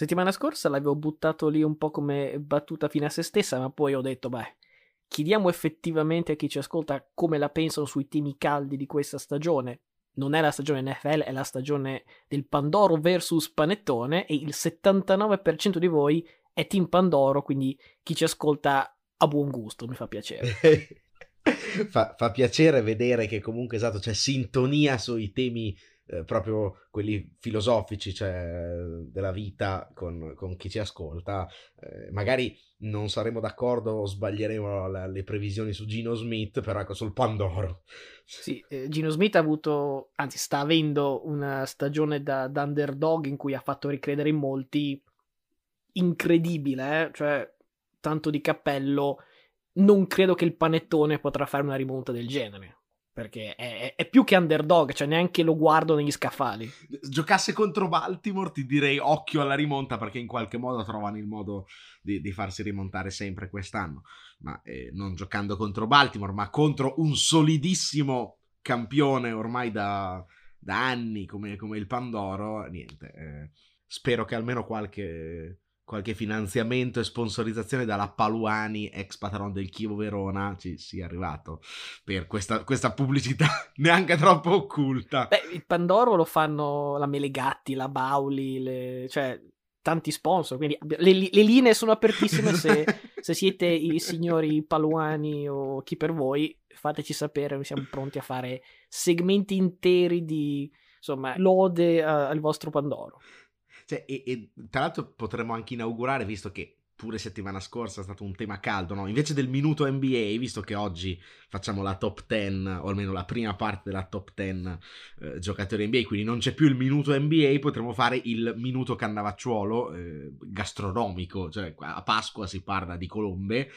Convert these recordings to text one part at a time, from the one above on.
Settimana scorsa l'avevo buttato lì un po' come battuta fine a se stessa, ma poi ho detto, beh, chiediamo effettivamente a chi ci ascolta come la pensano sui temi caldi di questa stagione. Non è la stagione NFL, è la stagione del Pandoro versus Panettone e il 79% di voi è Team Pandoro, quindi chi ci ascolta ha buon gusto, mi fa piacere. fa, fa, piacere vedere che comunque esatto c'è sintonia sui temi eh, proprio quelli filosofici, cioè della vita con, con chi ci ascolta. Eh, magari non saremo d'accordo o sbaglieremo la, le previsioni su Gino Smith, però ecco sul Pandoro. Sì, eh, Gino Smith ha avuto, anzi sta avendo una stagione da, da underdog in cui ha fatto ricredere in molti incredibile, eh? cioè tanto di cappello. Non credo che il panettone potrà fare una rimonta del genere. Perché è, è, più che underdog, cioè neanche lo guardo negli scaffali. Giocasse contro Baltimore, ti direi occhio alla rimonta, perché in qualche modo trovano il modo di, di farsi rimontare sempre quest'anno. Ma eh, non giocando contro Baltimore, ma contro un solidissimo campione ormai da, da anni come, come, il Pandoro, niente. Eh, spero che almeno qualche qualche finanziamento e sponsorizzazione dalla Paluani, ex patron del Chievo Verona, ci sia arrivato per questa, questa pubblicità neanche troppo occulta. Beh, il Pandoro lo fanno la Melegatti, la Bauli, le... cioè tanti sponsor, quindi le, le linee sono apertissime se, se, siete i signori Paluani o chi per voi, fateci sapere, noi siamo pronti a fare segmenti interi di insomma lode al vostro Pandoro. Cioè, e, e, tra l'altro potremmo anche inaugurare, visto che pure settimana scorsa è stato un tema caldo, no? Invece del minuto NBA, visto che oggi facciamo la top 10, o almeno la prima parte della top 10 eh, giocatori NBA, quindi non c'è più il minuto NBA, potremmo fare il minuto cannavacciuolo eh, gastronomico, cioè a Pasqua si parla di colombe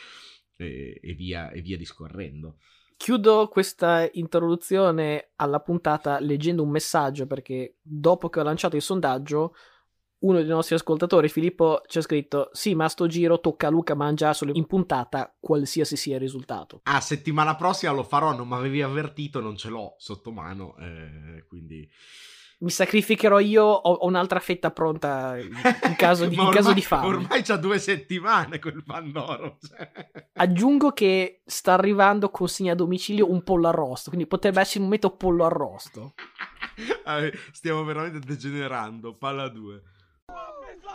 eh, e, via, e via discorrendo. Chiudo questa introduzione alla puntata leggendo un messaggio perché dopo che ho lanciato il sondaggio uno dei nostri ascoltatori, Filippo, ci ha scritto: Sì, ma sto giro tocca a Luca mangiarselo in puntata, qualsiasi sia il risultato. Ah, settimana prossima lo farò, non mi avevi avvertito, non ce l'ho sotto mano, eh, quindi. Mi sacrificherò io, ho, un'altra fetta pronta in caso di, ormai, in caso di fame. Ormai c'ha due settimane quel Pandoro. Cioè. Aggiungo che sta arrivando consegna a domicilio un pollo arrosto, quindi potrebbe essere un momento pollo arrosto. Stiamo veramente degenerando. Palla 2.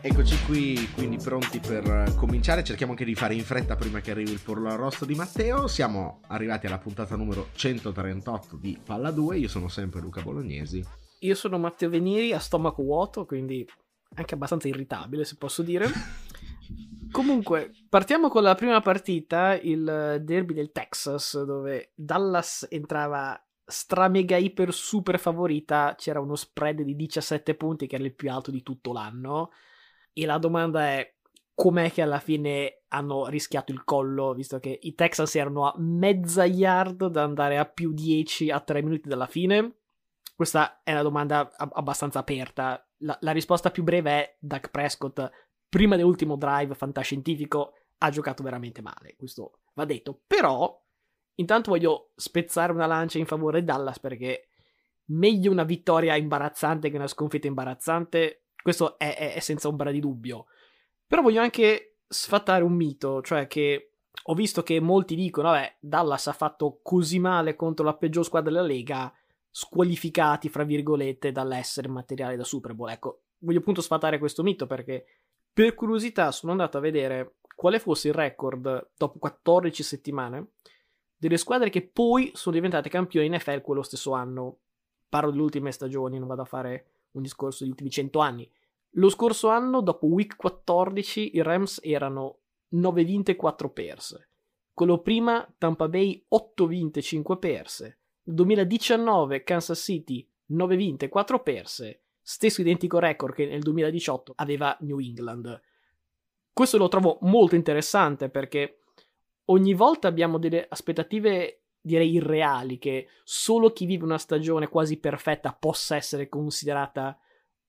Eccoci qui, quindi pronti per cominciare. Cerchiamo anche di fare in fretta prima che arrivi il pollo arrosto di Matteo. Siamo arrivati alla puntata numero 138 di Palla 2. Io sono sempre Luca Bolognesi. Io sono Matteo Veniri a stomaco vuoto, quindi anche abbastanza irritabile, se posso dire. Comunque, partiamo con la prima partita, il derby del Texas, dove Dallas entrava stra mega iper super favorita. C'era uno spread di 17 punti, che era il più alto di tutto l'anno e la domanda è com'è che alla fine hanno rischiato il collo, visto che i Texans erano a mezza yard da andare a più 10 a 3 minuti dalla fine? Questa è una domanda abbastanza aperta. La, la risposta più breve è Doug Prescott, prima dell'ultimo drive fantascientifico, ha giocato veramente male. Questo va detto. Però, intanto voglio spezzare una lancia in favore Dallas perché meglio una vittoria imbarazzante che una sconfitta imbarazzante questo è, è, è senza ombra di dubbio. Però voglio anche sfatare un mito, cioè che ho visto che molti dicono, vabbè, Dallas ha fatto così male contro la peggior squadra della Lega, squalificati, fra virgolette, dall'essere materiale da Super Bowl. Ecco, voglio appunto sfatare questo mito perché per curiosità sono andato a vedere quale fosse il record dopo 14 settimane delle squadre che poi sono diventate campioni in NFL quello stesso anno. Parlo delle ultime stagioni, non vado a fare un discorso degli ultimi 100 anni. Lo scorso anno, dopo week 14, i Rams erano 9 vinte e 4 perse. Quello prima, Tampa Bay 8 vinte e 5 perse. 2019, Kansas City 9 vinte e 4 perse. Stesso identico record che nel 2018 aveva New England. Questo lo trovo molto interessante perché ogni volta abbiamo delle aspettative direi irreali, che solo chi vive una stagione quasi perfetta possa essere considerata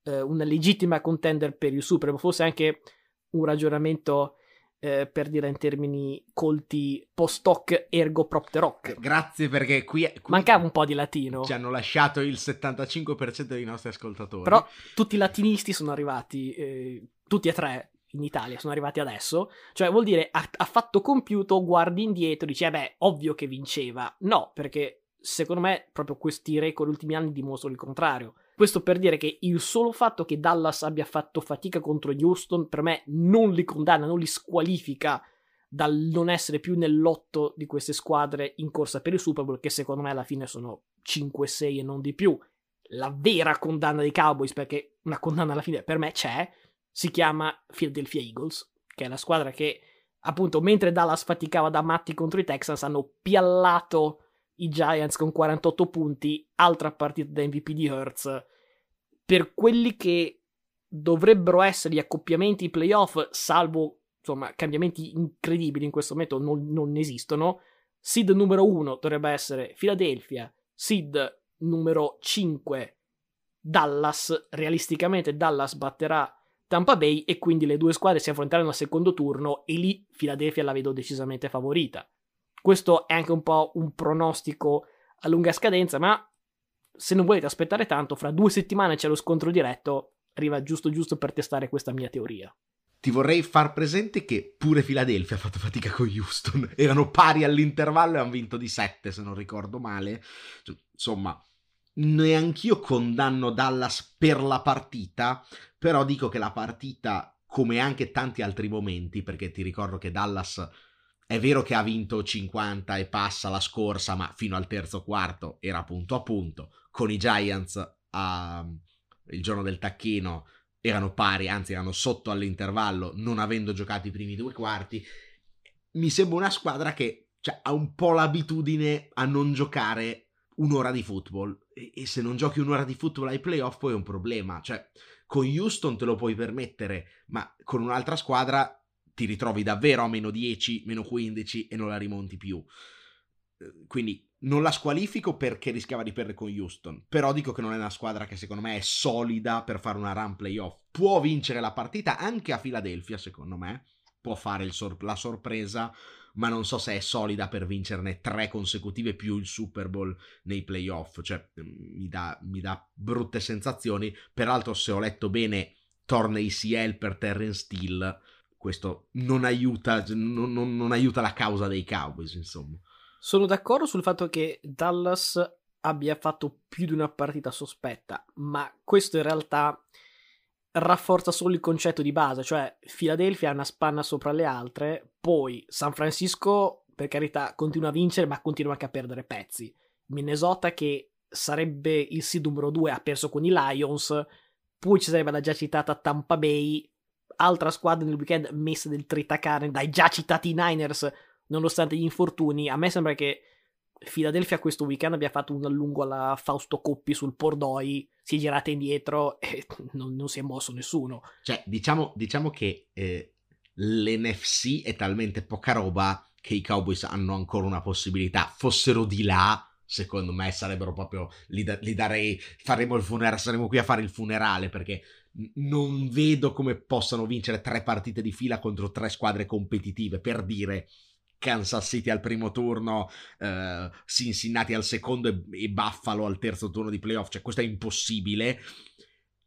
eh, una legittima contender per il Super Bowl, forse anche un ragionamento eh, per dire in termini colti post hoc ergo propter hoc. Grazie perché qui, qui, mancava un po' di latino. Ci hanno lasciato il 75% dei nostri ascoltatori. Però tutti i latinisti sono arrivati, eh, tutti e tre in Italia, sono arrivati adesso. Cioè vuol dire a, a fatto compiuto guardi indietro dici, eh beh, ovvio che vinceva. No, perché secondo me proprio questi record ultimi anni dimostrano il contrario. Questo per dire che il solo fatto che Dallas abbia fatto fatica contro Houston per me non li condanna, non li squalifica dal non essere più nell'otto di queste squadre in corsa per il Super Bowl, che secondo me alla fine sono 5-6 e non di più. La vera condanna dei Cowboys, perché una condanna alla fine per me c'è, si chiama Philadelphia Eagles, che è la squadra che appunto mentre Dallas faticava da matti contro i Texans hanno piallato i Giants con 48 punti, altra partita da MVP di Hurts. Per quelli che dovrebbero essere gli accoppiamenti playoff, salvo insomma cambiamenti incredibili in questo momento non, non esistono. Seed numero 1 dovrebbe essere Philadelphia, seed numero 5 Dallas. Realisticamente Dallas batterà Tampa Bay e quindi le due squadre si affronteranno al secondo turno e lì Philadelphia la vedo decisamente favorita. Questo è anche un po' un pronostico a lunga scadenza, ma se non volete aspettare tanto, fra due settimane c'è lo scontro diretto, arriva giusto giusto per testare questa mia teoria. Ti vorrei far presente che pure Philadelphia ha fatto fatica con Houston. Erano pari all'intervallo e hanno vinto di 7, se non ricordo male. Insomma, neanch'io condanno Dallas per la partita, però dico che la partita, come anche tanti altri momenti, perché ti ricordo che Dallas è vero che ha vinto 50 e passa la scorsa, ma fino al terzo quarto era punto a punto. Con i Giants a, il giorno del tacchino erano pari, anzi erano sotto all'intervallo, non avendo giocato i primi due quarti. Mi sembra una squadra che cioè, ha un po' l'abitudine a non giocare un'ora di football. E, e, se non giochi un'ora di football ai playoff poi è un problema. Cioè, con Houston te lo puoi permettere, ma con un'altra squadra ti ritrovi davvero a meno 10, meno 15 e non la rimonti più. Eh, quindi non la squalifico perché rischiava di perdere con Houston, però dico che non è una squadra che secondo me è solida per fare una run playoff. Può vincere la partita anche a Philadelphia, secondo me, può fare sor- la sorpresa, ma non so se è solida per vincerne tre consecutive più il Super Bowl nei playoff, cioè mm, mi dà, mi dà brutte sensazioni. Peraltro, se ho letto bene, torna ACL per Terrence Steele questo non aiuta, non, non, non aiuta la causa dei Cowboys, insomma. Sono d'accordo sul fatto che Dallas abbia fatto più di una partita sospetta, ma questo in realtà rafforza solo il concetto di base, cioè Philadelphia ha una spanna sopra le altre, poi San Francisco, per carità, continua a vincere, ma continua anche a perdere pezzi. Minnesota, che sarebbe il seed numero 2, ha perso con i Lions, poi ci sarebbe la già citata Tampa Bay, altra squadra nel weekend messa del tritacane dai già citati Niners, nonostante gli infortuni. A me sembra che Philadelphia questo weekend abbia fatto un allungo alla Fausto Coppi sul Pordoi, si è girata indietro e non, non si è mosso nessuno. Cioè, diciamo, diciamo che eh, l'NFC è talmente poca roba che i Cowboys hanno ancora una possibilità. Fossero di là, secondo me sarebbero proprio li, da, li darei faremo il funerale saremo qui a fare il funerale perché non vedo come possano vincere tre partite di fila contro tre squadre competitive. Per dire, Kansas City al primo turno, eh, Cincinnati al secondo e, e, Buffalo al terzo turno di playoff. Cioè, questo è impossibile.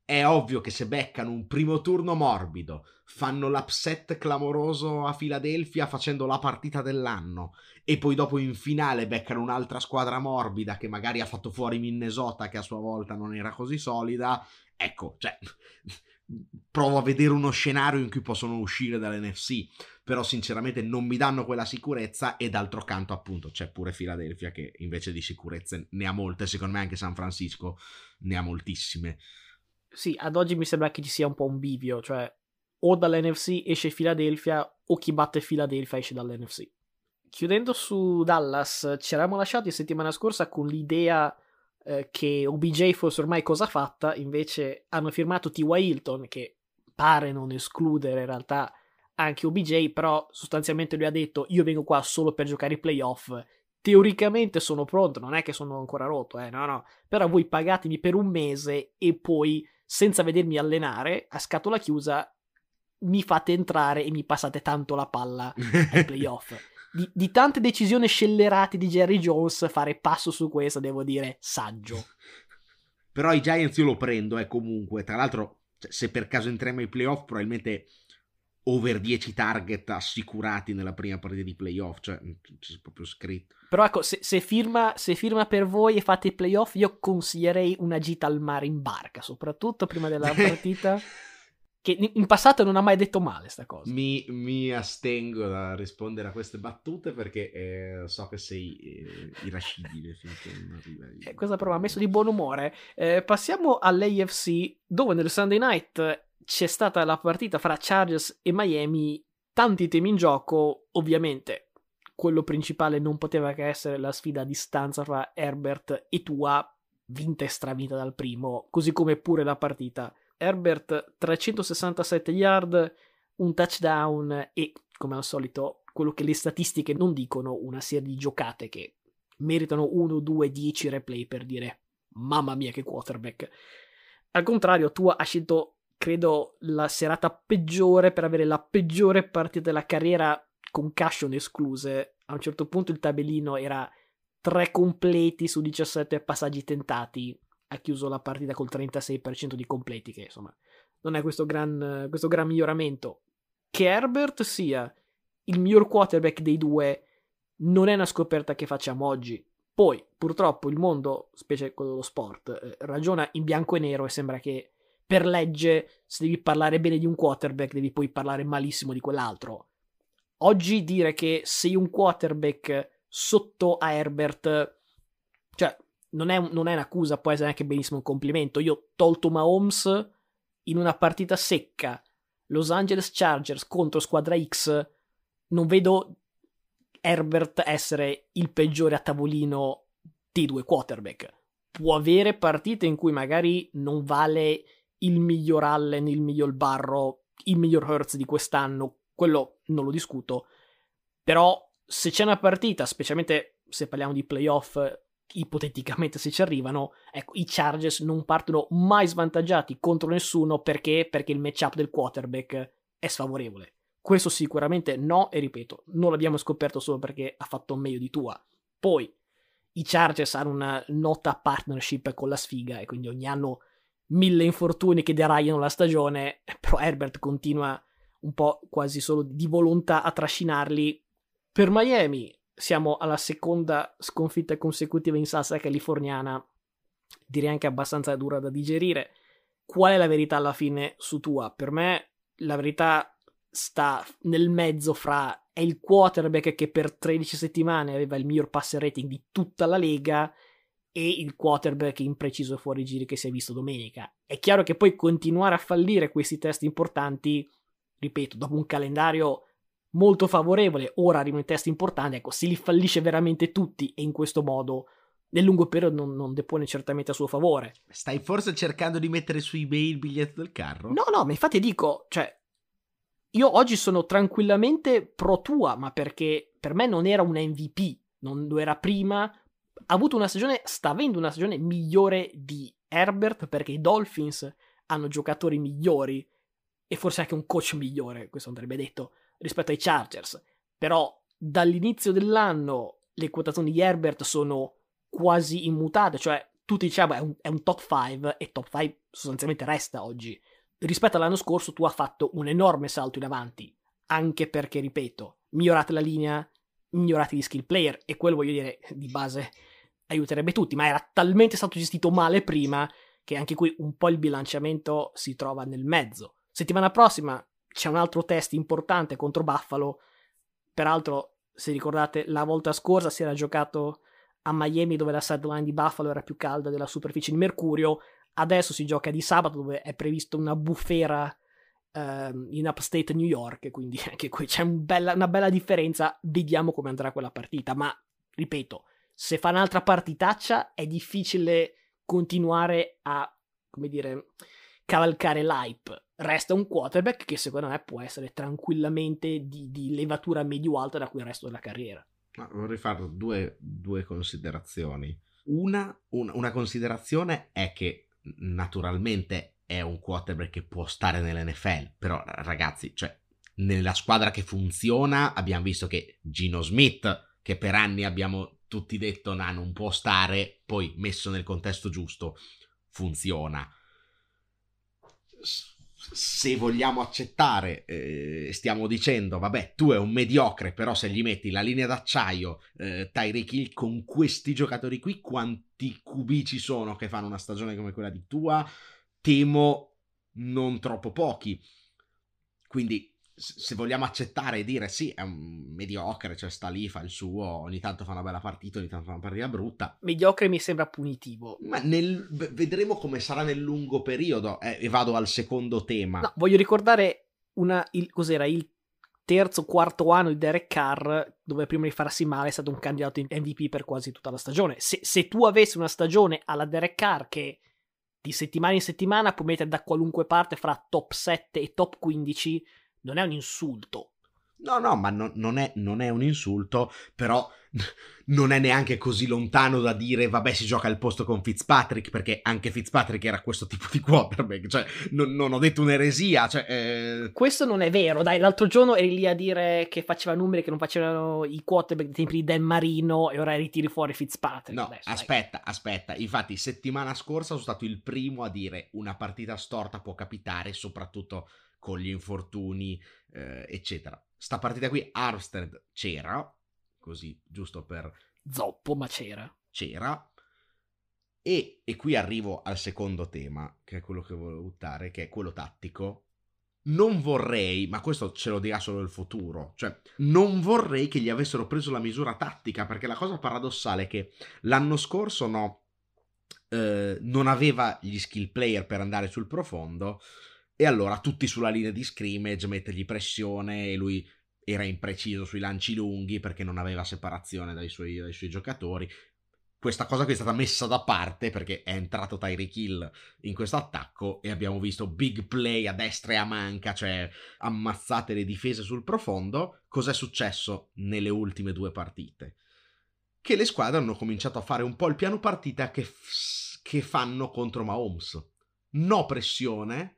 È ovvio che se beccano un primo turno morbido, fanno l'upset clamoroso a Filadelfia facendo la partita dell'anno e poi dopo in finale beccano un'altra squadra morbida che magari ha fatto fuori Minnesota che a sua volta non era così solida Ecco, cioè, provo a vedere uno scenario in cui possono uscire dall'NFC, però sinceramente non mi danno quella sicurezza e d'altro canto appunto c'è pure Philadelphia che invece di sicurezze ne ha molte, secondo me anche San Francisco ne ha moltissime. Sì, ad oggi mi sembra che ci sia un po' un bivio, cioè o dall'NFC esce Philadelphia o chi batte Philadelphia esce dall'NFC. Chiudendo su Dallas, ci eravamo lasciati settimana scorsa con l'idea eh, che OBJ fosse ormai cosa fatta, invece hanno firmato T.Y. Hilton, che pare non escludere in realtà anche OBJ, però sostanzialmente lui ha detto io vengo qua solo per giocare i playoff teoricamente sono pronto, non è che sono ancora rotto, eh, no, no, però voi pagatemi per un mese e poi, senza vedermi allenare, a scatola chiusa, mi fate entrare e mi passate tanto la palla ai playoff. Di, di, tante decisioni scellerate di Jerry Jones, fare passo su questo, devo dire, saggio. Però i Giants io lo prendo, eh, comunque. Tra l'altro, se per caso entriamo ai playoff, probabilmente over 10 target assicurati nella prima partita di playoff, cioè c'è proprio scritto. Però ecco, se, se, firma, se, firma, per voi e fate i playoff, io consiglierei una gita al mare in barca, soprattutto prima della partita. che in passato non ha mai detto male sta cosa. Mi, mi astengo da rispondere a queste battute perché eh, so che sei eh, irascibile finché non arriva. Eh, questa prova ha messo di buon umore. Eh, passiamo all'AFC dove nel Sunday Night c'è stata la partita fra Chargers e Miami, tanti temi in gioco, ovviamente. Quello principale non poteva che essere la sfida a distanza fra Herbert e Tua, vinta e stravinta dal primo, così come pure la partita. Herbert 367 yard, un touchdown e, come al solito, quello che le statistiche non dicono, una serie di giocate che meritano 1, 2, 10 replay per dire mamma mia che quarterback. Al contrario, Tua ha scelto credo, la serata peggiore per avere la peggiore partita della carriera, con caution escluse. A un certo punto il tabellino era 3 completi su 17 passaggi tentati. Ha chiuso la partita col 36% di completi, che insomma non è questo gran, questo gran miglioramento. Che Herbert sia il miglior quarterback dei due non è una scoperta che facciamo oggi. Poi, purtroppo, il mondo, specie quello dello sport, eh, ragiona in bianco e nero e sembra che per legge, se devi parlare bene di un quarterback, devi poi parlare malissimo di quell'altro. Oggi dire che sei un quarterback sotto a Herbert, cioè, non è, non è un'accusa, può essere anche benissimo un complimento. Io ho tolto Mahomes in una partita secca, Los Angeles Chargers contro squadra X, non vedo Herbert essere il peggiore a tavolino dei due quarterback. Può avere partite in cui magari non vale il miglior Allen, il miglior Barro, il miglior Hertz di quest'anno, quello non lo discuto. Però se c'è una partita, specialmente se parliamo di playoff, ipoteticamente se ci arrivano, ecco, i Chargers non partono mai svantaggiati contro nessuno perché? Perché il matchup del quarterback è sfavorevole. Questo sicuramente no, e ripeto, non l'abbiamo scoperto solo perché ha fatto meglio di tua. Poi i Chargers hanno una nota partnership con la sfiga e quindi ogni anno mille infortuni che deragliano la stagione, però Herbert continua un po' quasi solo di volontà a trascinarli. Per Miami siamo alla seconda sconfitta consecutiva in salsa californiana, direi anche abbastanza dura da digerire. Qual è la verità alla fine su tua? Per me la verità sta nel mezzo fra è il quarterback che per 13 settimane aveva il miglior passer rating di tutta la lega e il quarterback impreciso fuori giri che si è visto domenica. È chiaro che poi continuare a fallire questi test importanti, ripeto, dopo un calendario molto favorevole, ora arrivano i test importanti, ecco, se li fallisce veramente tutti e in questo modo nel lungo periodo non, non, depone certamente a suo favore. Stai forse cercando di mettere su eBay il biglietto del carro? No, no, ma infatti dico, cioè, io oggi sono tranquillamente pro tua, ma perché per me non era un MVP, non lo era prima, ha avuto una stagione, sta avendo una stagione migliore di Herbert perché i Dolphins hanno giocatori migliori e forse anche un coach migliore, questo andrebbe detto, rispetto ai Chargers. Però dall'inizio dell'anno le quotazioni di Herbert sono quasi immutate, cioè tutti diciamo è un, è un top 5 e top 5 sostanzialmente resta oggi. Rispetto all'anno scorso tu hai fatto un enorme salto in avanti, anche perché, ripeto, migliorate la linea, migliorate gli skill player e quello voglio dire di base aiuterebbe tutti, ma era talmente stato gestito male prima che anche qui un po' il bilanciamento si trova nel mezzo. Settimana prossima c'è un altro test importante contro Buffalo, peraltro se ricordate la volta scorsa si era giocato a Miami dove la sideline di Buffalo era più calda della superficie di Mercurio, adesso si gioca di sabato dove è prevista una bufera Uh, in upstate New York, quindi anche qui c'è un bella, una bella differenza. Vediamo come andrà quella partita. Ma ripeto, se fa un'altra partitaccia è difficile continuare a, come dire, cavalcare l'hype. Resta un quarterback che secondo me può essere tranquillamente di, di levatura medio-alta da qui il resto della carriera. vorrei fare due, due considerazioni. Una, una, una considerazione è che naturalmente è un quarterback che può stare nell'NFL, però ragazzi, cioè, nella squadra che funziona abbiamo visto che Gino Smith, che per anni abbiamo tutti detto nah, non può stare, poi messo nel contesto giusto, funziona se vogliamo accettare, eh, stiamo dicendo, vabbè, tu è un mediocre, però se gli metti la linea d'acciaio, eh, Tyreek Hill con questi giocatori qui, quanti cubi ci sono che fanno una stagione come quella di tua? Temo non troppo pochi. Quindi se vogliamo accettare e dire sì, è un mediocre, cioè sta lì, fa il suo, ogni tanto fa una bella partita, ogni tanto fa una partita brutta. Mediocre mi sembra punitivo. Ma nel, vedremo come sarà nel lungo periodo eh, e vado al secondo tema. No, voglio ricordare una, il, cos'era il terzo, quarto anno di Derek Carr, dove prima di farsi male è stato un candidato in MVP per quasi tutta la stagione. Se, se tu avessi una stagione alla Derek Carr che di settimana in settimana puoi mettere da qualunque parte fra top 7 e top 15 non è un insulto. No, no, ma no, non, è, non, è, un insulto, però non è neanche così lontano da dire vabbè si gioca al posto con Fitzpatrick, perché anche Fitzpatrick era questo tipo di quarterback, cioè non, non ho detto un'eresia. Cioè, eh... Questo non è vero, dai, l'altro giorno eri lì a dire che faceva numeri che non facevano i quarterback dei tempi di Dan Marino e ora ritiri fuori Fitzpatrick. No, Adesso, aspetta, dai. aspetta, infatti settimana scorsa sono stato il primo a dire una partita storta può capitare, soprattutto con gli infortuni, eh, eccetera. Sta partita qui, Armstead c'era, così giusto per... Zoppo, ma c'era. C'era. E, e qui arrivo al secondo tema, che è quello che volevo buttare, che è quello tattico. Non vorrei, ma questo ce lo dirà solo il futuro, cioè non vorrei che gli avessero preso la misura tattica, perché la cosa paradossale è che l'anno scorso no, eh, non aveva gli skill player per andare sul profondo, e allora tutti sulla linea di scrimmage, mettergli pressione e lui era impreciso sui lanci lunghi perché non aveva separazione dai suoi, dai suoi giocatori. Questa cosa qui è stata messa da parte perché è entrato Tyreek Hill in questo attacco e abbiamo visto big play a destra e a manca, cioè ammazzate le difese sul profondo. Cos'è successo nelle ultime due partite? Che le squadre hanno cominciato a fare un po' il piano partita che, f- che fanno contro Mahomes. No pressione,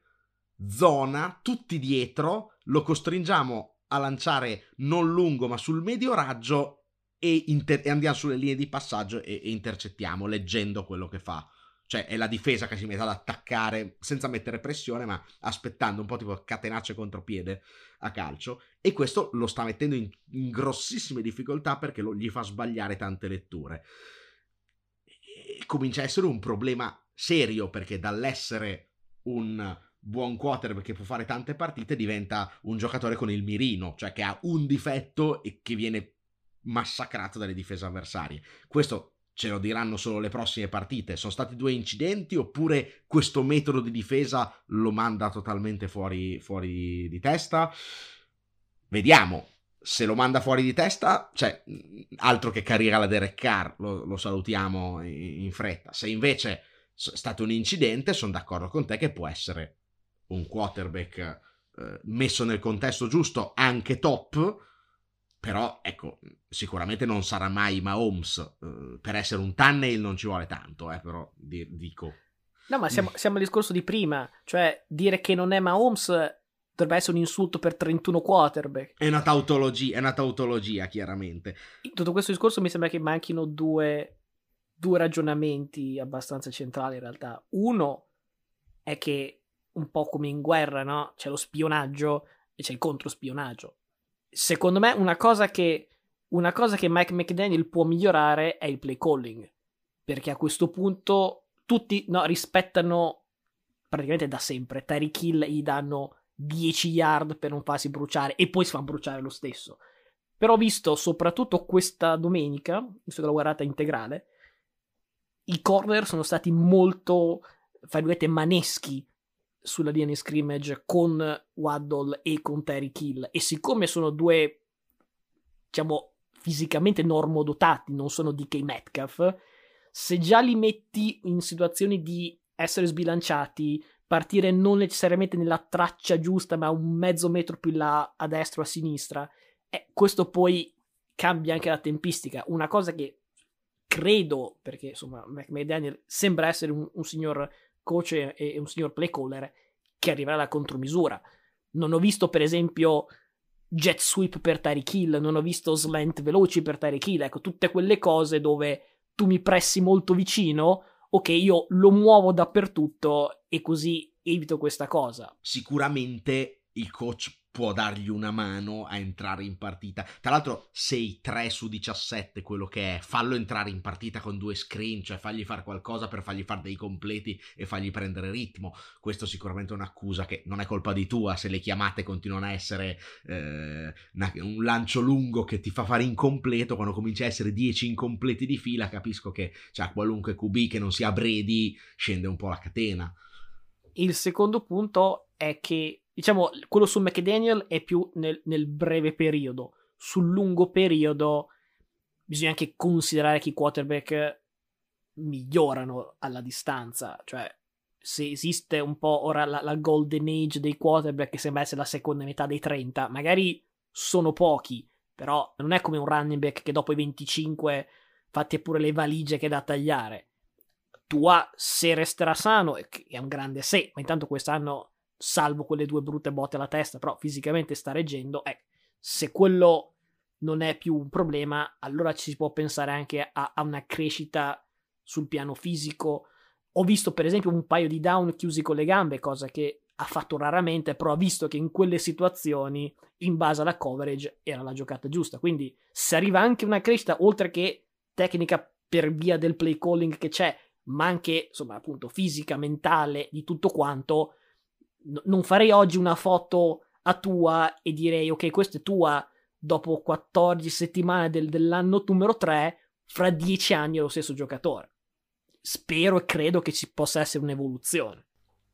zona, tutti dietro, lo costringiamo a lanciare non lungo ma sul medio raggio e, inter- e andiamo sulle linee di passaggio e-, e intercettiamo leggendo quello che fa. Cioè è la difesa che si mette ad attaccare senza mettere pressione, ma aspettando un po' tipo catenaccio contropiede a calcio. E questo lo sta mettendo in, in grossissime difficoltà perché lo, gli fa sbagliare tante letture. E comincia a essere un problema serio perché dall'essere un buon quarterback che può fare tante partite diventa un giocatore con il mirino, cioè che ha un difetto e che viene massacrato dalle difese avversarie. Questo ce lo diranno solo le prossime partite. Sono stati due incidenti oppure questo metodo di difesa lo manda totalmente fuori, fuori di testa? Vediamo. Se lo manda fuori di testa, cioè, altro che carriera alla Derek Carr, lo, lo salutiamo in, in fretta. Se invece è stato un incidente, sono d'accordo con te che può essere un quarterback eh, messo nel contesto giusto, anche top, però ecco, sicuramente non sarà mai Mahomes. Eh, per essere un Tunnel non ci vuole tanto, eh, però di- dico. No, ma siamo, siamo, al discorso di prima, cioè dire che non è Mahomes dovrebbe essere un insulto per 31 quarterback. È una tautologia, è una tautologia chiaramente. In tutto questo discorso mi sembra che manchino due, due ragionamenti abbastanza centrali in realtà. Uno è che un po' come in guerra, no? C'è lo spionaggio e c'è il controspionaggio. Secondo me una cosa che, una cosa che Mike McDaniel può migliorare è il play calling, perché a questo punto tutti no, rispettano praticamente da sempre. Tyreek Hill gli danno 10 yard per non farsi bruciare e poi si fa bruciare lo stesso. Però ho visto soprattutto questa domenica, visto che la guardata integrale, i corner sono stati molto, fra maneschi sulla linea di scrimmage con Waddle e con Terry Kill e siccome sono due diciamo fisicamente normodotati non sono DK Metcalf se già li metti in situazioni di essere sbilanciati partire non necessariamente nella traccia giusta ma un mezzo metro più là a destra o a sinistra eh, questo poi cambia anche la tempistica. Una cosa che credo, perché insomma McDaniel sembra essere un, un signor coach e un signor play caller che arriverà alla contromisura. Non ho visto per esempio jet sweep per Tyreek Hill, non ho visto slant veloci per Tyreek Hill, ecco tutte quelle cose dove tu mi pressi molto vicino, ok io lo muovo dappertutto e così evito questa cosa. Sicuramente il coach può dargli una mano a entrare in partita. Tra l'altro, sei 3 su 17 quello che è, fallo entrare in partita con due screen, cioè fagli fare qualcosa per fargli fare dei completi e fargli prendere ritmo. Questo sicuramente è un'accusa che non è colpa di tua se le chiamate continuano a essere eh, una, un lancio lungo che ti fa fare incompleto, quando comincia a essere 10 incompleti di fila, capisco che cioè, qualunque QB che non sia Brady scende un po' la catena. Il secondo punto è che diciamo, quello su McDaniel è più nel, nel, breve periodo. Sul lungo periodo bisogna anche considerare che i quarterback migliorano alla distanza. Cioè, se esiste un po' ora la, la golden age dei quarterback che sembra essere la seconda metà dei 30, magari sono pochi, però non è come un running back che dopo i 25 fatti pure le valigie che è da tagliare. Tua, se resterà sano, è un grande se, ma intanto quest'anno salvo quelle due brutte botte alla testa, però fisicamente sta reggendo, eh, se quello non è più un problema, allora ci si può pensare anche a, a una crescita sul piano fisico. Ho visto per esempio un paio di down chiusi con le gambe, cosa che ha fatto raramente, però ha visto che in quelle situazioni, in base alla coverage, era la giocata giusta. Quindi se arriva anche una crescita, oltre che tecnica per via del play calling che c'è, ma anche, insomma, appunto, fisica, mentale, di tutto quanto, non farei oggi una foto a tua e direi ok, questa è tua dopo 14 settimane del, dell'anno numero 3, fra 10 anni è lo stesso giocatore. Spero e credo che ci possa essere un'evoluzione.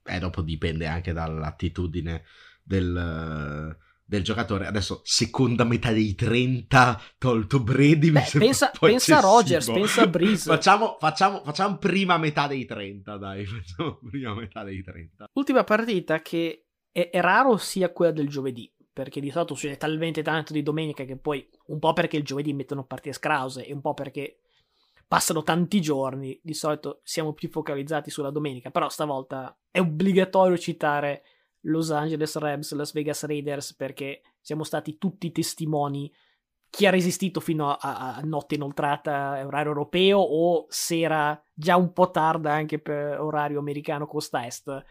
Eh, dopo dipende anche dall'attitudine del, del giocatore. Adesso, seconda metà dei 30, tolto Brady. Beh, pensa, pensa a Rogers, pensa a Breeze. Facciamo, facciamo, facciamo, prima metà dei 30, dai. Facciamo prima metà dei 30. Ultima partita che è, è raro sia quella del giovedì. Perché di solito succede talmente tanto di domenica che poi un po' perché il giovedì mettono partite scrause e un po' perché passano tanti giorni. Di solito siamo più focalizzati sulla domenica. Però stavolta è obbligatorio citare Los Angeles Rams, Las Vegas Raiders, perché siamo stati tutti testimoni chi ha resistito fino a, a, notte inoltrata orario europeo o sera già un po' tarda anche per orario americano costa est.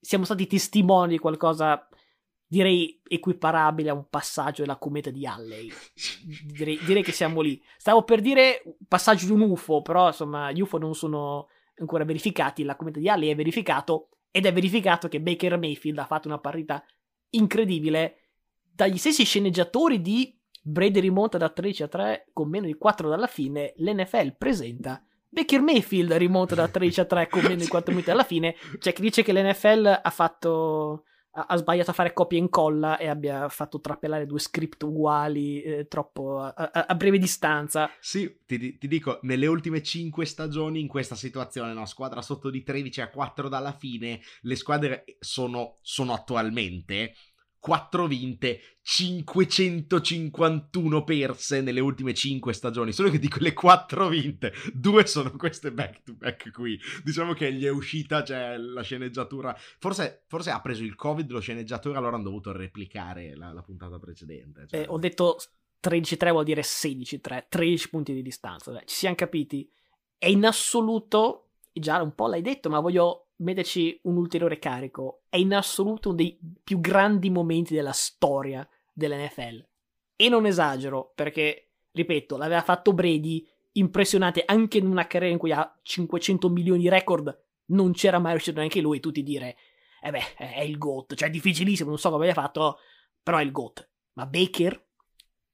Siamo stati testimoni di qualcosa direi equiparabile a un passaggio della cometa di Halley. Direi, direi, che siamo lì. Stavo per dire passaggio di un UFO, però insomma gli UFO non sono ancora verificati, la cometa di Halley è verificato ed è verificato che Baker Mayfield ha fatto una partita incredibile dagli stessi sceneggiatori di Brady rimonta da 13 a 3 con meno di 4 dalla fine. L'NFL presenta Baker Mayfield rimonta da 13 a 3 con meno di 4 minuti alla fine. C'è chi dice che l'NFL ha fatto ha, sbagliato a fare copia e incolla e abbia fatto trappelare due script uguali eh, troppo a, a, a, breve distanza. Sì, ti, ti, dico, nelle ultime 5 stagioni in questa situazione, no, squadra sotto di 13 a 4 dalla fine, le squadre sono, sono attualmente 4 vinte, 551 perse nelle ultime 5 stagioni. Solo che di quelle 4 vinte, due sono queste back to back qui. Diciamo che gli è uscita, cioè la sceneggiatura. Forse, forse ha preso il COVID lo sceneggiatore, allora hanno dovuto replicare la, la puntata precedente. Cioè... Eh, ho detto 13-3 vuol dire 16-3, 13 punti di distanza. Beh, ci siamo capiti. E in assoluto, già un po' l'hai detto, ma voglio metterci un ulteriore carico, è in assoluto uno dei più grandi momenti della storia dell'NFL. E non esagero, perché, ripeto, l'aveva fatto Brady, impressionante anche in una carriera in cui ha 500 milioni di record, non c'era mai riuscito neanche lui, tutti dire, eh beh, è il GOAT, cioè è difficilissimo, non so come abbia fatto, però è il GOAT. Ma Baker,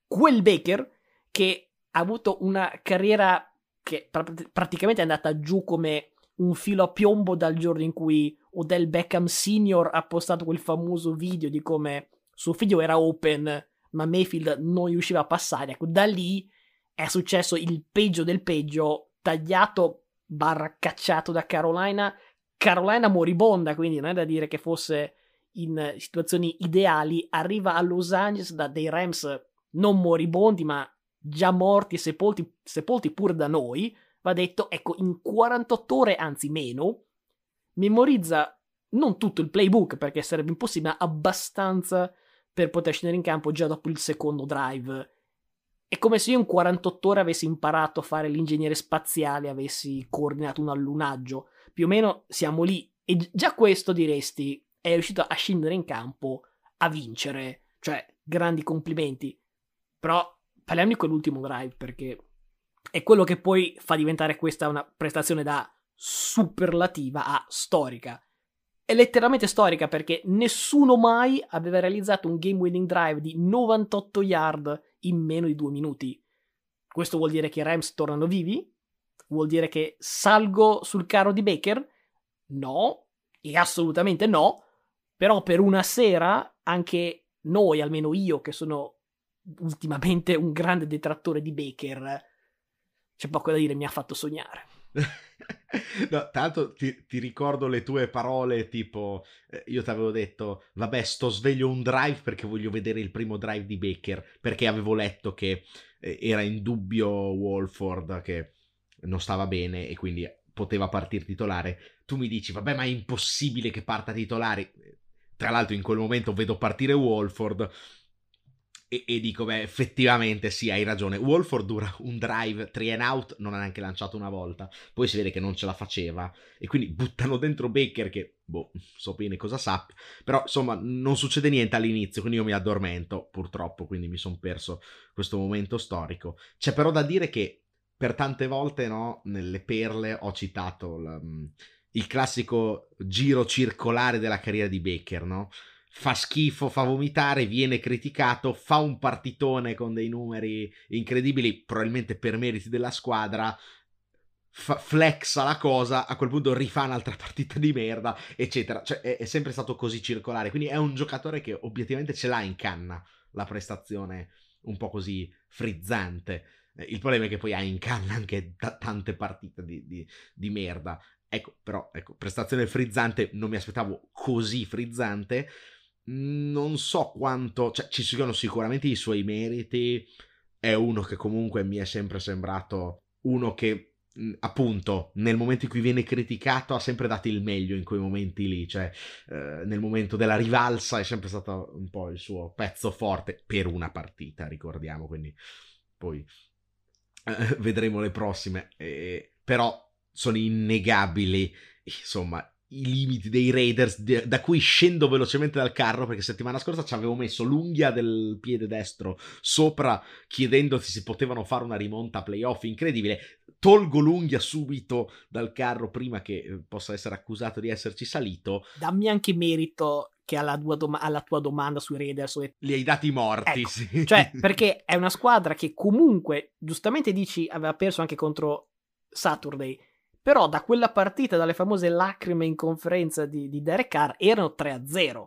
quel Baker, che ha avuto una carriera che pr- praticamente è andata giù come un filo a piombo dal giorno in cui Odell Beckham Sr. ha postato quel famoso video di come suo figlio era open, ma Mayfield non riusciva a passare. Ecco, da lì è successo il peggio del peggio, tagliato barra cacciato da Carolina. Carolina moribonda, quindi non è da dire che fosse in situazioni ideali. Arriva a Los Angeles da dei Rams non moribondi, ma già morti e sepolti, sepolti pure da noi, va detto, ecco, in 48 ore, anzi meno, memorizza non tutto il playbook perché sarebbe impossibile, ma abbastanza per poter scendere in campo già dopo il secondo drive. È come se io in 48 ore avessi imparato a fare l'ingegnere spaziale, avessi coordinato un allunaggio. Più o meno siamo lì. E già questo diresti è riuscito a scendere in campo a vincere. Cioè, grandi complimenti. Però parliamo di quell'ultimo drive perché è quello che poi fa diventare questa una prestazione da superlativa a storica. È letteralmente storica perché nessuno mai aveva realizzato un game winning drive di 98 yard in meno di due minuti. Questo vuol dire che i Rams tornano vivi? Vuol dire che salgo sul carro di Baker? No, e assolutamente no. Però per una sera anche noi, almeno io che sono ultimamente un grande detrattore di Baker, c'è poco da dire, mi ha fatto sognare. no, tanto ti, ti, ricordo le tue parole tipo eh, io ti avevo detto vabbè sto sveglio un drive perché voglio vedere il primo drive di Baker perché avevo letto che eh, era in dubbio Wolford che non stava bene e quindi poteva partire titolare tu mi dici vabbè ma è impossibile che parta titolare tra l'altro in quel momento vedo partire Wolford e, e, dico, beh, effettivamente sì, hai ragione. Wolford dura un drive, three and out, non ha neanche lanciato una volta. Poi si vede che non ce la faceva. E quindi buttano dentro Baker che, boh, so bene cosa sappia. Però, insomma, non succede niente all'inizio, quindi io mi addormento, purtroppo, quindi mi sono perso questo momento storico. C'è però da dire che per tante volte, no, nelle perle ho citato la, il classico giro circolare della carriera di Baker, no? Fa schifo, fa vomitare, viene criticato, fa un partitone con dei numeri incredibili, probabilmente per meriti della squadra, fa, flexa la cosa, a quel punto rifà un'altra partita di merda, eccetera. Cioè, è, è, sempre stato così circolare. Quindi è un giocatore che obiettivamente ce l'ha in canna la prestazione un po' così frizzante. Eh, il problema è che poi ha in canna anche t- tante partite di, di, di merda. Ecco, però, ecco, prestazione frizzante, non mi aspettavo così frizzante non so quanto, cioè ci sono sicuramente i suoi meriti, è uno che comunque mi è sempre sembrato uno che appunto nel momento in cui viene criticato ha sempre dato il meglio in quei momenti lì, cioè eh, nel momento della rivalsa è sempre stato un po' il suo pezzo forte per una partita, ricordiamo, quindi poi eh, vedremo le prossime, eh, però sono innegabili, insomma, i limiti dei Raiders, da cui scendo velocemente dal carro perché settimana scorsa ci avevo messo l'unghia del piede destro sopra chiedendoti se potevano fare una rimonta playoff incredibile. Tolgo l'unghia subito dal carro prima che eh, possa essere accusato di esserci salito. Dammi anche merito che alla tua, dom- alla tua domanda sui Raiders. Li hai dati morti, ecco, sì. Cioè, perché è una squadra che comunque, giustamente dici, aveva perso anche contro Saturday però da quella partita, dalle famose lacrime in conferenza di, di Derek Carr, erano 3-0.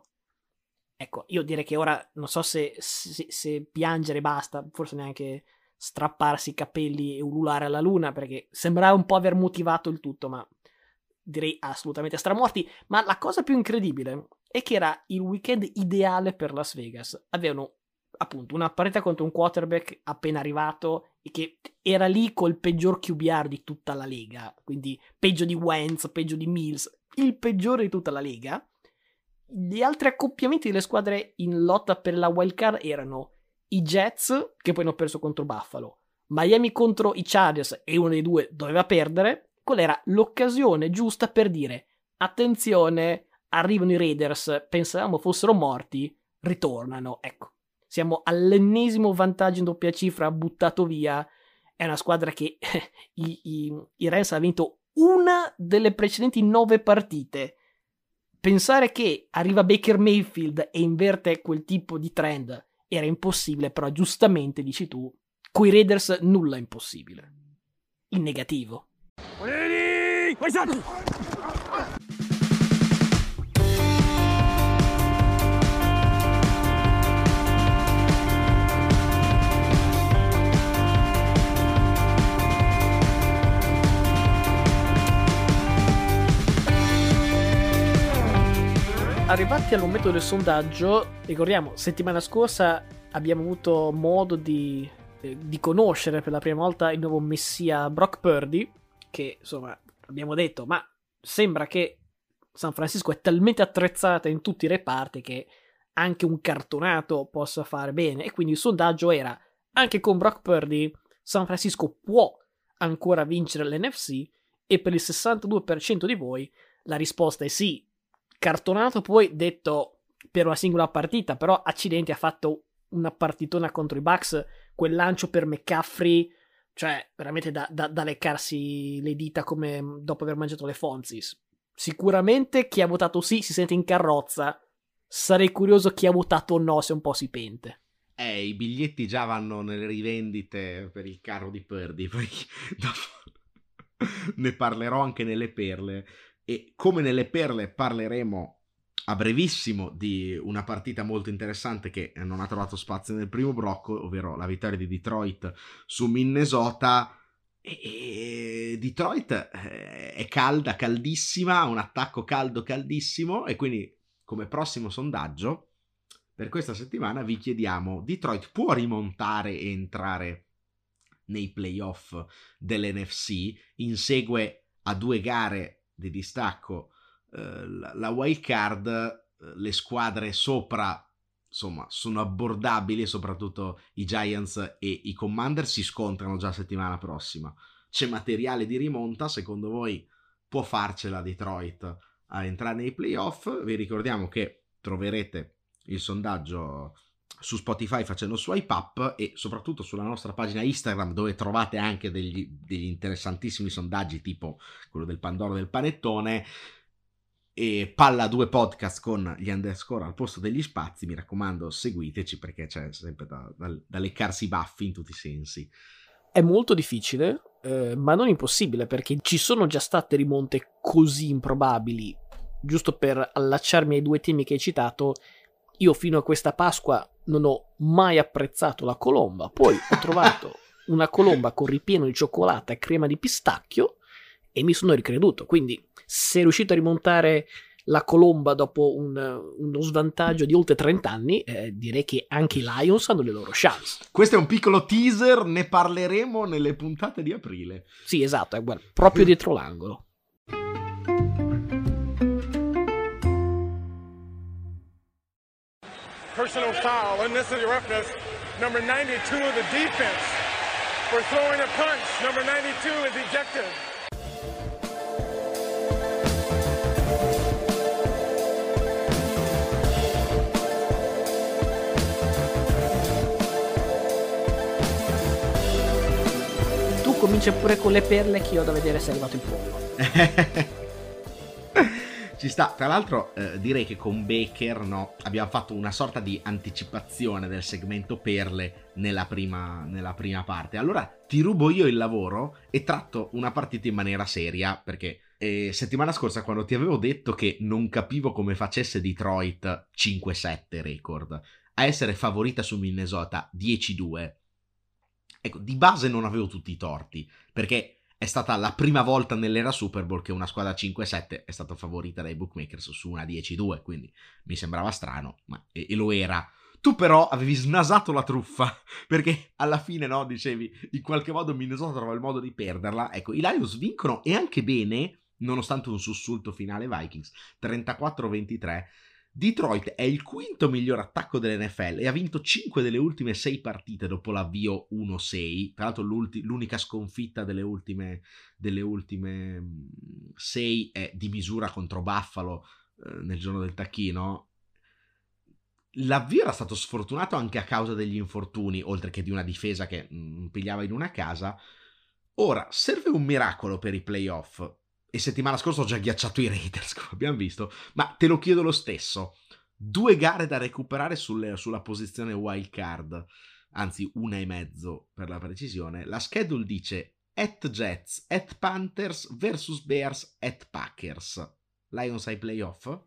Ecco, io direi che ora non so se, se, se piangere basta, forse neanche strapparsi i capelli e ululare alla luna, perché sembrava un po' aver motivato il tutto, ma direi assolutamente stramorti. Ma la cosa più incredibile è che era il weekend ideale per Las Vegas. Avevano appunto una partita contro un quarterback appena arrivato che era lì col peggior QBR di tutta la lega, quindi peggio di Wentz, peggio di Mills, il peggiore di tutta la lega. Gli altri accoppiamenti delle squadre in lotta per la wild card erano i Jets, che poi hanno perso contro Buffalo, Miami contro i Chargers e uno dei due doveva perdere. Qual era l'occasione giusta per dire attenzione, arrivano i Raiders, pensavamo fossero morti, ritornano. Ecco, siamo all'ennesimo vantaggio in doppia cifra buttato via. È una squadra che i, i, i Rams ha vinto una delle precedenti nove partite. Pensare che arriva Baker Mayfield e inverte quel tipo di trend era impossibile, però giustamente dici tu, coi Raiders nulla è impossibile. In negativo. Arrivati al momento del sondaggio, ricordiamo, settimana scorsa abbiamo avuto modo di eh, di conoscere per la prima volta il nuovo messia Brock Purdy, che insomma abbiamo detto, ma sembra che San Francisco è talmente attrezzata in tutti i reparti che anche un cartonato possa fare bene. E quindi il sondaggio era anche con Brock Purdy San Francisco può ancora vincere l'NFC e per il 62% di voi la risposta è sì. Cartonato poi detto per una singola partita, però accidenti ha fatto una partitona contro i Bucks, quel lancio per McCaffrey, cioè veramente da, da, da leccarsi le dita come dopo aver mangiato le Fonzis. Sicuramente chi ha votato sì si sente in carrozza, sarei curioso chi ha votato no se un po' si pente. Eh, i biglietti già vanno nelle rivendite per il carro di Purdy, poi dopo ne parlerò anche nelle perle. E come nelle perle parleremo a brevissimo di una partita molto interessante che non ha trovato spazio nel primo blocco, ovvero la vittoria di Detroit su Minnesota. E, e Detroit eh, è calda, caldissima, ha un attacco caldo, caldissimo e quindi come prossimo sondaggio per questa settimana vi chiediamo Detroit può rimontare e entrare nei playoff dell'NFC insegue a due gare di distacco eh, la wild card eh, le squadre sopra insomma sono abbordabili soprattutto i Giants e i Commander si scontrano già settimana prossima. C'è materiale di rimonta secondo voi può farcela Detroit a entrare nei playoff? Vi ricordiamo che troverete il sondaggio su Spotify facendo swipe up e soprattutto sulla nostra pagina Instagram dove trovate anche degli, degli interessantissimi sondaggi tipo quello del Pandoro del Panettone e Palla 2 podcast con gli underscore al posto degli spazi. Mi raccomando seguiteci perché c'è sempre da, da, da leccarsi i baffi in tutti i sensi. È molto difficile eh, ma non impossibile perché ci sono già state rimonte così improbabili. Giusto per allacciarmi ai due temi che hai citato io fino a questa Pasqua non ho mai apprezzato la colomba, poi ho trovato una colomba con ripieno di cioccolata e crema di pistacchio e mi sono ricreduto. Quindi, se riuscito a rimontare la colomba dopo un, uno svantaggio di oltre 30 anni, eh, direi che anche i Lions hanno le loro chance. Questo è un piccolo teaser, ne parleremo nelle puntate di aprile. Sì, esatto, è guarda, proprio dietro l'angolo. Personal foul, unnecessary roughness, number 92 of the defense. For throwing a punch, number 92 is ejected. Tu comincia pure con le perle che io ho da vedere se è arrivato il pollo. Ci sta, tra l'altro eh, direi che con Baker no, abbiamo fatto una sorta di anticipazione del segmento perle nella prima, nella prima parte. Allora ti rubo io il lavoro e tratto una partita in maniera seria perché eh, settimana scorsa quando ti avevo detto che non capivo come facesse Detroit 5-7 record a essere favorita su Minnesota 10-2, ecco, di base non avevo tutti i torti perché è stata la prima volta nell'era Super Bowl che una squadra 5-7 è stata favorita dai bookmakers su una 10-2, quindi mi sembrava strano, ma e, e lo era. Tu però avevi snasato la truffa, perché alla fine, no, dicevi, in qualche modo Minnesota trova il modo di perderla. Ecco, i Lions vincono e anche bene, nonostante un sussulto finale Vikings, 34-23, Detroit è il quinto miglior attacco dell'NFL e ha vinto 5 delle ultime 6 partite dopo l'avvio 1-6. Tra l'altro l'unica sconfitta delle ultime, delle ultime 6 mm, è di misura contro Buffalo eh, nel giorno del tacchino. L'avvio era stato sfortunato anche a causa degli infortuni, oltre che di una difesa che mh, pigliava in una casa. Ora, serve un miracolo per i playoff e settimana scorsa ho già ghiacciato i Raiders, come abbiamo visto, ma te lo chiedo lo stesso. Due gare da recuperare sulle, sulla posizione wild card, anzi una e mezzo per la precisione. La schedule dice at Jets, at Panthers versus Bears, at Packers. Lions ai playoff?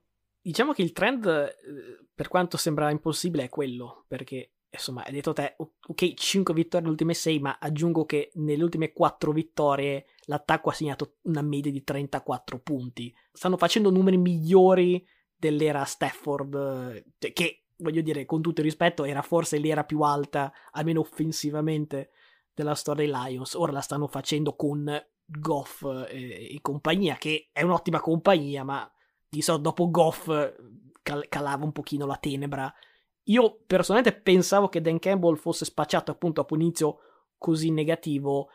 Diciamo che il trend, eh, per quanto sembra impossibile, è quello, perché insomma, hai detto te, ok, 5 vittorie nelle ultime 6, ma aggiungo che nelle ultime 4 vittorie l'attacco ha segnato una media di 34 punti. Stanno facendo numeri migliori dell'era Stafford, cioè, che voglio dire, con tutto il rispetto, era forse l'era più alta, almeno offensivamente, della storia dei Lions. Ora la stanno facendo con Goff e, e compagnia, che è un'ottima compagnia, ma di solito dopo Goff cal- calava un pochino la tenebra. Io personalmente pensavo che Dan Campbell fosse spacciato appunto a un inizio così negativo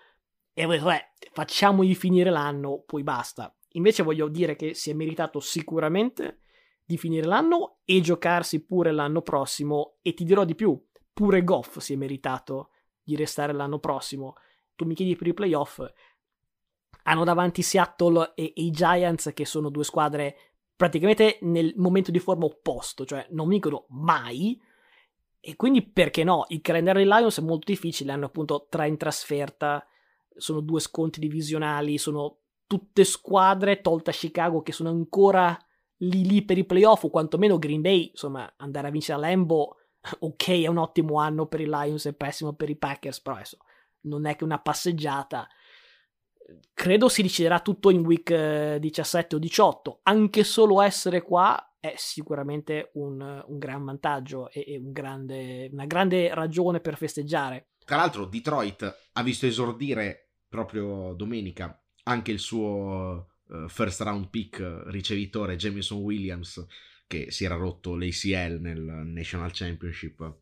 e ho detto, eh, facciamogli finire l'anno, poi basta. Invece voglio dire che si è meritato sicuramente di finire l'anno e giocarsi pure l'anno prossimo e ti dirò di più, pure Goff si è meritato di restare l'anno prossimo. Tu mi chiedi per i playoff, hanno davanti Seattle e i Giants che sono due squadre praticamente nel momento di forma opposto, cioè non vincono mai. E quindi perché no? Il calendario dei Lions è molto difficile, hanno appunto tre in trasferta, sono due sconti divisionali, sono tutte squadre, tolta Chicago, che sono ancora lì lì per i playoff, o quantomeno Green Bay, insomma, andare a vincere a Lambo, ok, è un ottimo anno per i Lions, è pessimo per i Packers, però adesso non è che una passeggiata credo si deciderà tutto in week 17 eh, o 18. Anche solo essere qua è sicuramente un, un gran vantaggio e, e un grande, una grande ragione per festeggiare. Tra l'altro, Detroit ha visto esordire proprio domenica anche il suo uh, first round pick ricevitore Jameson Williams, che si era rotto l'ACL nel National Championship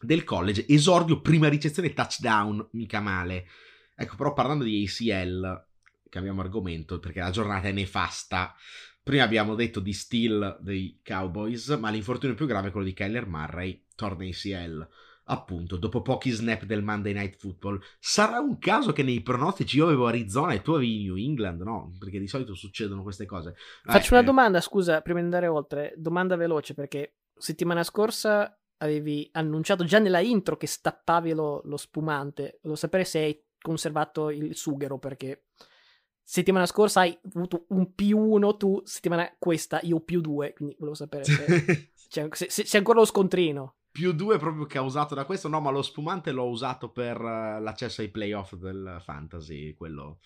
del college. Esordio, prima ricezione, touchdown, mica male. Ecco, però parlando di ACL, cambiamo argomento perché la giornata è nefasta. Prima abbiamo detto di Steel dei Cowboys, ma l'infortunio più grave è quello di Kyler Murray, torna ACL. Appunto, dopo pochi snap del Monday Night Football, sarà un caso che nei pronostici io avevo Arizona e tu avevi New England, no? Perché di solito succedono queste cose. Faccio eh, una domanda, scusa, prima di andare oltre. Domanda veloce, perché settimana scorsa avevi annunciato già nella intro che stappavi lo, lo spumante. Volevo sapere se hai conservato il sughero perché settimana scorsa hai avuto un più uno tu, settimana questa io più due, quindi volevo sapere se, c'è, se, se, c'è ancora lo scontrino. Più due proprio causato da questo, no, ma lo spumante l'ho usato per uh, l'accesso ai playoff del fantasy, quello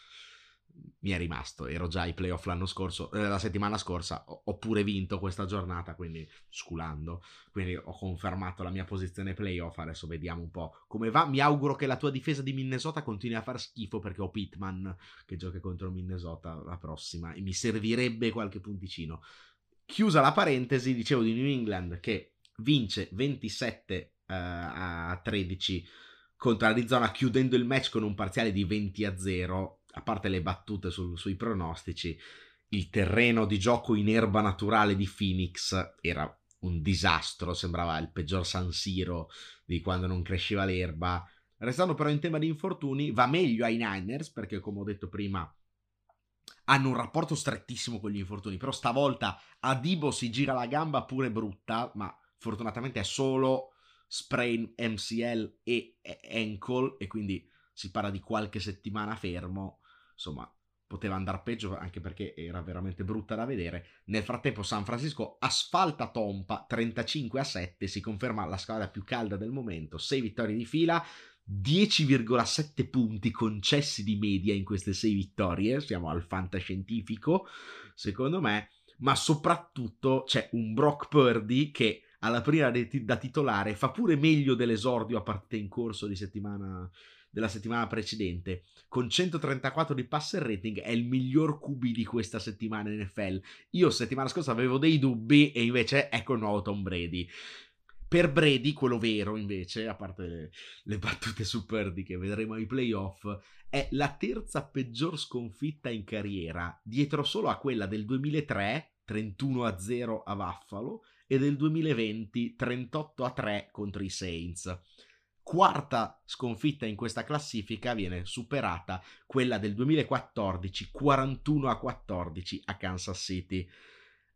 mi è rimasto. Ero già ai playoff l'anno scorso, eh, la settimana scorsa, ho, pure vinto questa giornata, quindi sculando. Quindi ho confermato la mia posizione playoff. Adesso vediamo un po' come va. Mi auguro che la tua difesa di Minnesota continui a far schifo perché ho Pittman che gioca contro Minnesota la prossima e mi servirebbe qualche punticino. Chiusa la parentesi, dicevo di New England che vince 27 uh, eh, a 13 contro Arizona chiudendo il match con un parziale di 20 a 0 a parte le battute sul, sui pronostici, il terreno di gioco in erba naturale di Phoenix era un disastro, sembrava il peggior San Siro di quando non cresceva l'erba. Restando però in tema di infortuni, va meglio ai Niners perché, come ho detto prima, hanno un rapporto strettissimo con gli infortuni. Però stavolta a Dibo si gira la gamba pure brutta, ma fortunatamente è solo sprain MCL e ankle, e quindi si parla di qualche settimana fermo insomma poteva andare peggio anche perché era veramente brutta da vedere. Nel frattempo San Francisco asfalta Tompa 35 a 7, si conferma la squadra più calda del momento, 6 vittorie di fila, 10,7 punti concessi di media in queste 6 vittorie, siamo al fantascientifico secondo me, ma soprattutto c'è un Brock Purdy che alla prima da titolare fa pure meglio dell'esordio a partita in corso di settimana della settimana precedente, con 134 di passer rating, è il miglior QB di questa settimana in NFL. Io settimana scorsa avevo dei dubbi e invece ecco il nuovo Tom Brady. Per Brady, quello vero invece, a parte le, le battute su Purdy che vedremo ai playoff, è la terza peggior sconfitta in carriera, dietro solo a quella del 2003, 31 a 0 a Buffalo, e del 2020, 38 a 3 contro i Saints quarta sconfitta in questa classifica viene superata quella del 2014 41 a 14 a Kansas City.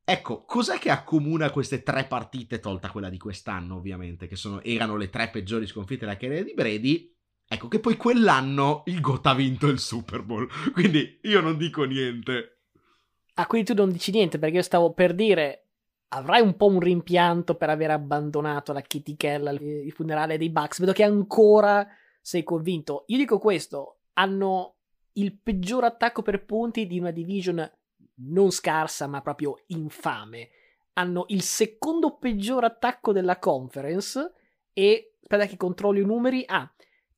Ecco, cos'è che accomuna queste tre partite, tolta quella di quest'anno ovviamente, che sono, erano le tre peggiori sconfitte della carriera di Brady? Ecco che poi quell'anno il GOT ha vinto il Super Bowl, quindi io non dico niente. Ah, quindi tu non dici niente perché io stavo per dire avrai un po' un rimpianto per aver abbandonato la Kitty Kell, il funerale dei Bucks. Vedo che ancora sei convinto. Io dico questo: hanno il peggior attacco per punti di una division non scarsa, ma proprio infame. hanno il secondo peggior attacco della conference e, aspetta che controllo i numeri, ah,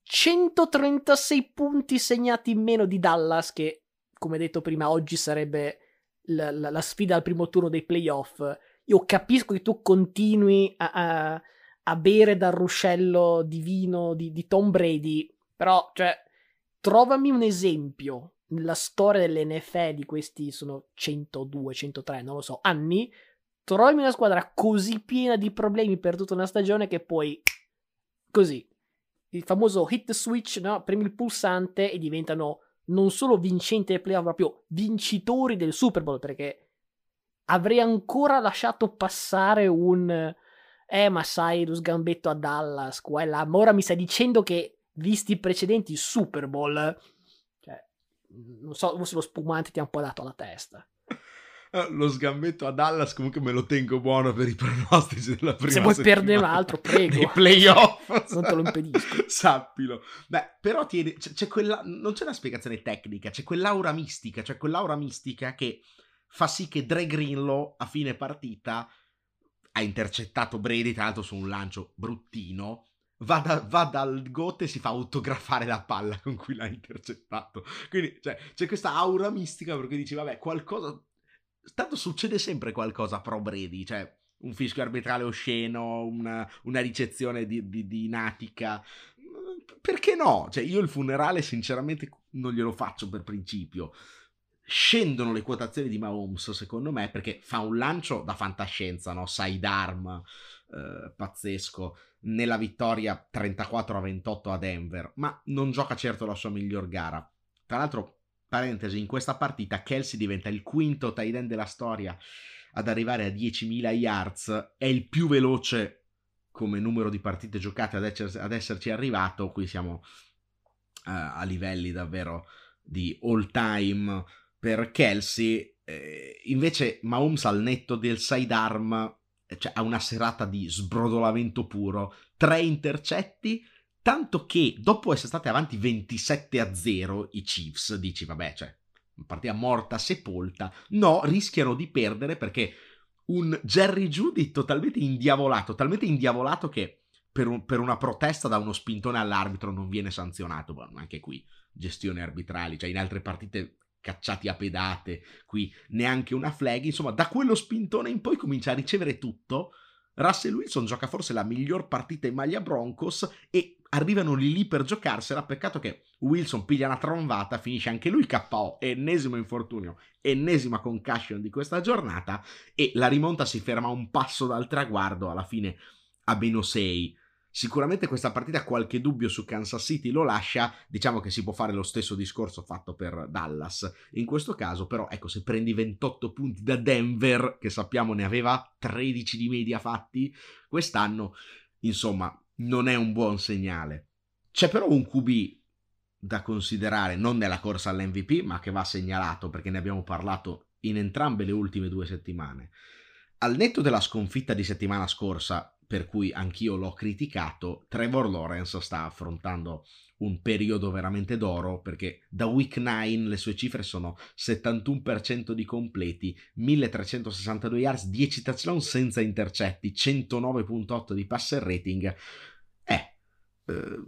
136 punti segnati in meno di Dallas, che come detto prima oggi sarebbe la, la, la sfida al primo turno dei playoff. Io capisco che tu continui a, a, a bere dal ruscello di vino di, di Tom Brady, però, cioè, trovami un esempio nella storia dell'NFL di questi sono 102, 103, non lo so, anni, trovami una squadra così piena di problemi per tutta una stagione che poi così il famoso hit switch, no? premi il pulsante e diventano non solo vincenti del playoff, ma proprio vincitori del Super Bowl, perché avrei ancora lasciato passare un eh ma sai lo sgambetto a Dallas qua e là, ma ora mi stai dicendo che visti i precedenti Super Bowl cioè non so se lo spumante ti ha un po' dato alla testa eh, lo sgambetto a Dallas comunque me lo tengo buono per i pronostici della prima Se vuoi perdere un altro, prego. Nei playoff. non te lo impedisco. Sappilo. Beh, però tieni, c'è, c'è quella, non c'è una spiegazione tecnica, c'è quell'aura mistica, c'è quell'aura mistica che fa sì che Dre Greenlow a fine partita ha intercettato Brady, tra l'altro su un lancio bruttino, Va, da, va, dal gote e si fa autografare la palla con cui l'ha intercettato. Quindi cioè, c'è questa aura mistica perché dici, vabbè, qualcosa tanto succede sempre qualcosa pro Brady, cioè un fischio arbitrale osceno, una, una ricezione di, di, di natica. Perché no? Cioè, io il funerale, sinceramente, non glielo faccio per principio. Scendono le quotazioni di Mahomes, secondo me, perché fa un lancio da fantascienza, no? Sidearm, eh, pazzesco, nella vittoria 34 a 28 a Denver, ma non gioca certo la sua miglior gara. Tra l'altro, parentesi, in questa partita Kelsey diventa il quinto tight end della storia ad arrivare a 10.000 yards, è il più veloce come numero di partite giocate ad, esser, ad esserci arrivato, qui siamo uh, a livelli davvero di all time per Kelsey, eh, invece Mahomes al netto del sidearm cioè, ha una serata di sbrodolamento puro, tre intercetti, Tanto che dopo essere stati avanti 27 a 0 i Chiefs, dici vabbè, cioè, partita morta, sepolta. No, rischiano di perdere perché un Jerry Judy totalmente indiavolato, talmente indiavolato che per, un, per, una protesta da uno spintone all'arbitro non viene sanzionato. Bueno, anche qui gestioni arbitrali, cioè in altre partite cacciati a pedate, qui neanche una flag. Insomma, da quello spintone in poi comincia a ricevere tutto. Russell Wilson gioca forse la miglior partita in maglia Broncos e arrivano lì lì per giocarsela. Peccato che Wilson piglia una trombata, finisce anche lui KO, ennesimo infortunio, ennesima concussion di questa giornata e la rimonta si ferma un passo dal traguardo alla fine a meno 6. Sicuramente questa partita qualche dubbio su Kansas City lo lascia, diciamo che si può fare lo stesso discorso fatto per Dallas. In questo caso però, ecco, se prendi 28 punti da Denver, che sappiamo ne aveva 13 di media fatti quest'anno, insomma, non è un buon segnale. C'è però un QB da considerare non nella corsa all'MVP, ma che va segnalato perché ne abbiamo parlato in entrambe le ultime due settimane. Al netto della sconfitta di settimana scorsa, per cui anch'io l'ho criticato, Trevor Lawrence sta affrontando un periodo veramente d'oro perché da week 9 le sue cifre sono 71% di completi, 1362 yards, 10 touchdown senza intercetti, 109.8 di passer rating, eh, eh,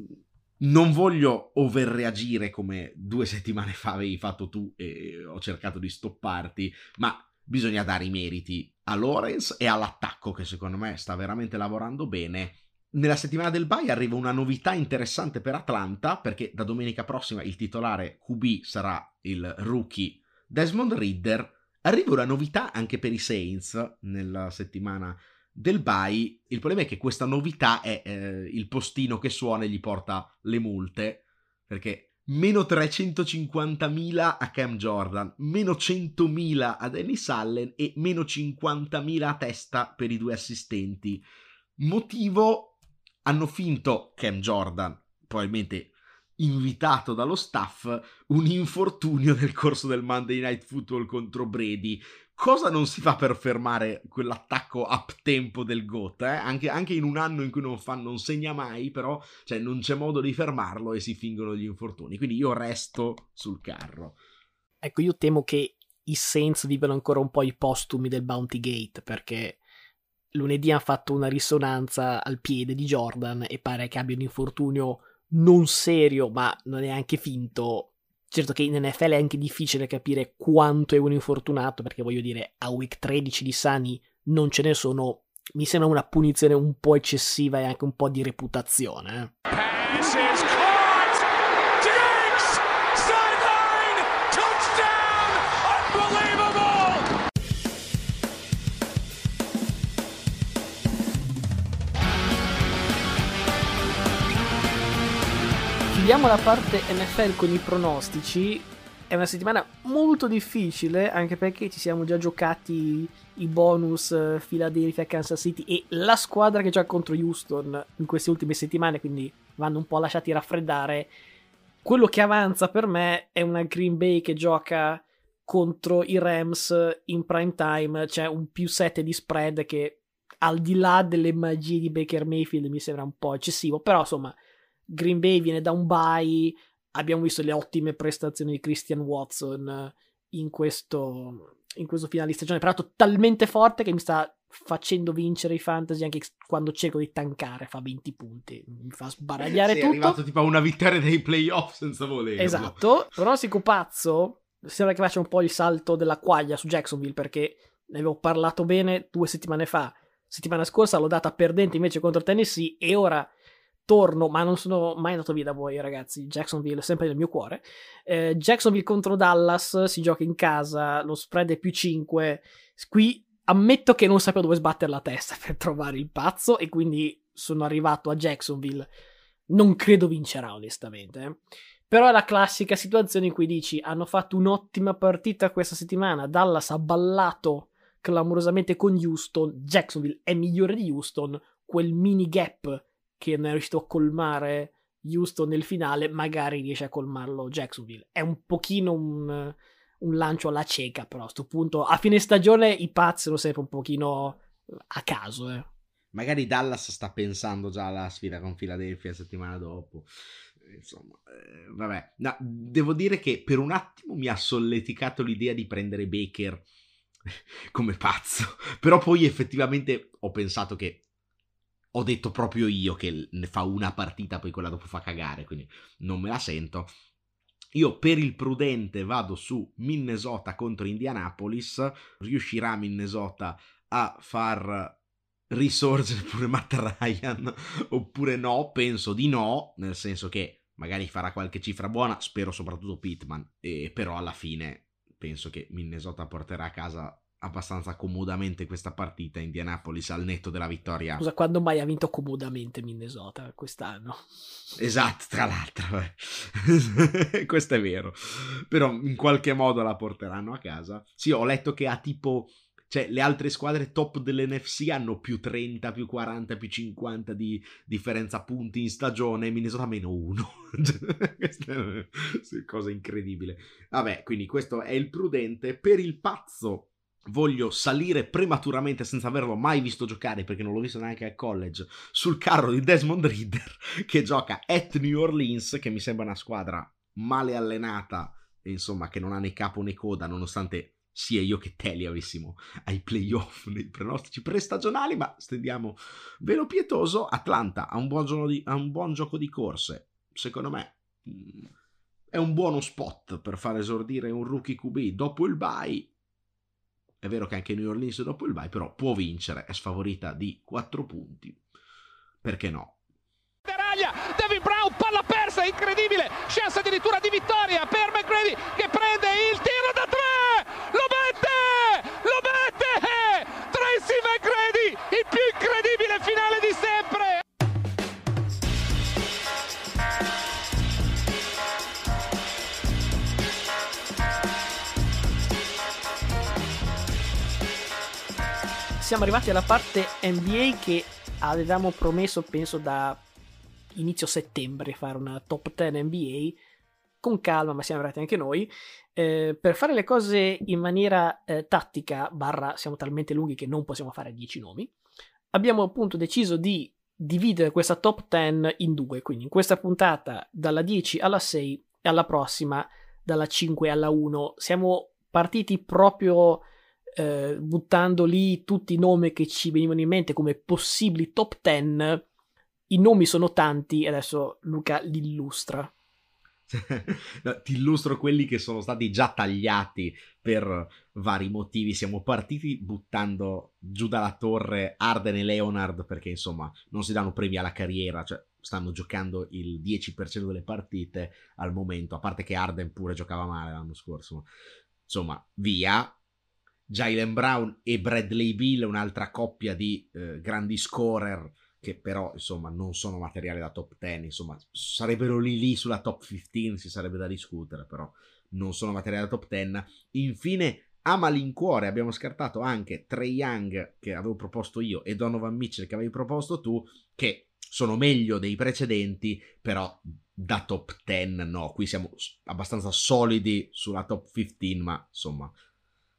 non voglio overreagire come due settimane fa avevi fatto tu e ho cercato di stopparti, ma bisogna dare i meriti a Lorenz e all'attacco che secondo me sta veramente lavorando bene. Nella settimana del bye arriva una novità interessante per Atlanta perché da domenica prossima il titolare QB sarà il rookie Desmond Ridder. Arriva una novità anche per i Saints nella settimana del bye. Il problema è che questa novità è eh, il postino che suona e gli porta le multe. Perché meno 350.000 a Cam Jordan, meno 100.000 a Dennis Allen e meno 50.000 a testa per i due assistenti. Motivo? Hanno finto Cam Jordan, probabilmente invitato dallo staff, un infortunio nel corso del Monday Night Football contro Brady cosa non si fa per fermare quell'attacco up tempo del GOAT? Eh? Anche, anche, in un anno in cui non, fa, non segna mai, però cioè, non c'è modo di fermarlo e si fingono gli infortuni. Quindi io resto sul carro. Ecco, io temo che i Saints vivono ancora un po' i postumi del Bounty Gate perché lunedì hanno fatto una risonanza al piede di Jordan e pare che abbia un infortunio non serio ma non è anche finto. Certo che in NFL è anche difficile capire quanto è un infortunato perché voglio dire a week 13 di Sani non ce ne sono. Mi sembra una punizione un po' eccessiva e anche un po' di reputazione. Eh. Chiudiamo la parte NFL con i pronostici. È una settimana molto difficile, anche perché ci siamo già giocati i bonus uh, Philadelphia, Kansas City e la squadra che gioca contro Houston in queste ultime settimane, quindi vanno un po' lasciati raffreddare. Quello che avanza per me è una Green Bay che gioca contro i Rams in prime time, c'è un più 7 di spread che al di là delle magie di Baker Mayfield mi sembra un po' eccessivo, però insomma Green Bay viene da un bye, abbiamo visto le ottime prestazioni di Christian Watson in questo, in questo finale di stagione, peraltro talmente forte che mi sta facendo vincere i fantasy anche quando cerco di tankare fa 20 punti mi fa sbaragliare Sei tutto. è arrivato tipo a una vittoria dei playoff senza volerlo. Esatto pronostico pazzo sembra che faccia un po' il salto della quaglia su Jacksonville perché ne avevo parlato bene due settimane fa. Settimana scorsa l'ho data perdente invece contro Tennessee e ora torno, ma non sono mai andato via da voi, ragazzi. Jacksonville è sempre nel mio cuore. Eh, Jacksonville contro Dallas si gioca in casa, lo spread è più 5. Qui ammetto che non sapevo dove sbattere la testa per trovare il pazzo, e quindi sono arrivato a Jacksonville. Non credo vincerà, onestamente. Eh. Però è la classica situazione in cui dici: hanno fatto un'ottima partita questa settimana. Dallas ha ballato clamorosamente con Houston. Jacksonville è migliore di Houston. Quel mini gap che non è riuscito a colmare Houston nel finale, magari riesce a colmarlo Jacksonville. È un pochino un, un lancio alla cieca, però a questo punto a fine stagione i Paz sono sempre un pochino a caso. Eh. Magari Dallas sta pensando già alla sfida con Philadelphia la settimana dopo. Insomma, eh, vabbè, no, devo dire che per un attimo mi ha solleticato l'idea di prendere Baker come pazzo, però poi effettivamente ho pensato che ho detto proprio io che ne fa una partita, poi quella dopo fa cagare, quindi non me la sento. Io per il prudente vado su Minnesota contro Indianapolis. Riuscirà Minnesota a far risorgere pure Matt Ryan oppure no? Penso di no, nel senso che magari farà qualche cifra buona, spero soprattutto Pittman, e però alla fine penso che Minnesota porterà a casa abbastanza comodamente questa partita Indianapolis al netto della vittoria. Scusa, quando mai ha vinto comodamente Minnesota quest'anno? Esatto, tra l'altro. Questo è vero. Però in qualche modo la porteranno a casa. Sì, ho letto che ha tipo cioè le altre squadre top dell'NFC hanno più 30, più 40, più 50 di differenza punti in stagione, Minnesota meno 1. Questa è una cosa incredibile. Vabbè, quindi questo è il prudente. Per il pazzo voglio salire prematuramente senza averlo mai visto giocare perché non l'ho visto neanche al college sul carro di Desmond Reader che gioca at New Orleans che mi sembra una squadra male allenata insomma che non ha né capo né coda nonostante sia io che te li avessimo ai playoff nei pronostici prestagionali ma stendiamo velo pietoso. Atlanta ha un buon, di, ha un buon gioco di corse. Secondo me mm, è un buono spot per far esordire un rookie QB dopo il bye è vero che anche New Orleans dopo il bye, però può vincere, è sfavorita di 4 punti. Perché no? Deraglia, David Brown, palla persa, incredibile, chance addirittura di vittoria per McGrady che prende il tiro da 3. Siamo arrivati alla parte NBA che avevamo promesso, penso, da inizio settembre fare una top 10 NBA con calma, ma siamo arrivati anche noi. Eh, per fare le cose in maniera eh, tattica, barra siamo talmente lunghi che non possiamo fare 10 nomi, abbiamo appunto deciso di dividere questa top 10 in due, quindi in questa puntata dalla 10 alla 6 e alla prossima dalla 5 alla 1. Siamo partiti proprio eh, buttando lì tutti i nomi che ci venivano in mente come possibili top 10. I nomi sono tanti adesso Luca li illustra. no, ti illustro quelli che sono stati già tagliati per vari motivi. Siamo partiti buttando giù dalla torre Arden e Leonard perché insomma non si danno premi alla carriera, cioè stanno giocando il 10% delle partite al momento, a parte che Arden pure giocava male l'anno scorso. Insomma, via. Jalen Brown e Bradley Bill, un'altra coppia di eh, grandi scorer che però insomma non sono materiale da top 10, insomma sarebbero lì lì sulla top 15, si sarebbe da discutere, però non sono materiale da top 10. Infine a malincuore abbiamo scartato anche Trey Young che avevo proposto io e Donovan Mitchell che avevi proposto tu, che sono meglio dei precedenti, però da top 10 no, qui siamo abbastanza solidi sulla top 15, ma insomma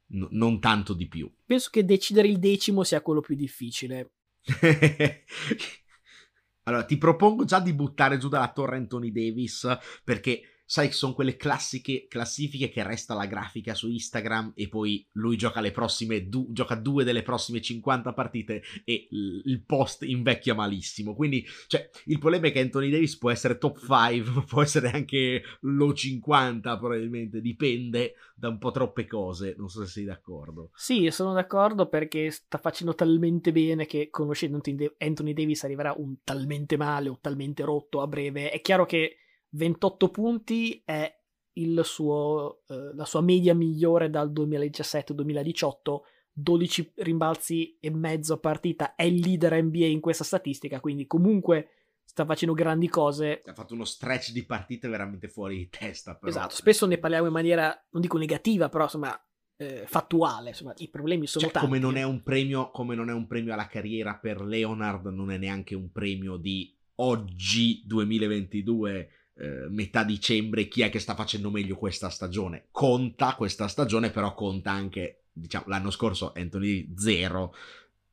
n- non tanto di più. Penso che decidere il decimo sia quello più difficile. allora, ti propongo già di buttare giù dalla torre Anthony Davis perché sai, sono quelle classiche classifiche che resta la grafica su Instagram e poi lui gioca le prossime du- gioca due delle prossime 50 partite e l- il post invecchia malissimo. Quindi, cioè, il problema è che Anthony Davis può essere top 5, può essere anche low 50 probabilmente, dipende da un po' troppe cose, non so se sei d'accordo. Sì, sono d'accordo perché sta facendo talmente bene che conoscendo Anthony Davis arriverà un talmente male o talmente rotto a breve. È chiaro che 28 punti è suo, eh, la sua media migliore dal 2017-2018, 12 rimbalzi e mezzo a partita, è il leader NBA in questa statistica, quindi comunque sta facendo grandi cose. Ha fatto uno stretch di partite veramente fuori di testa. Però. Esatto, spesso ne parliamo in maniera, non dico negativa, però insomma eh, fattuale, insomma i problemi sono cioè, tanti. Come non, è un premio, come non è un premio alla carriera per Leonard, non è neanche un premio di oggi 2022 eh, metà dicembre chi è che sta facendo meglio questa stagione. Conta questa stagione, però conta anche, diciamo, l'anno scorso Anthony 0,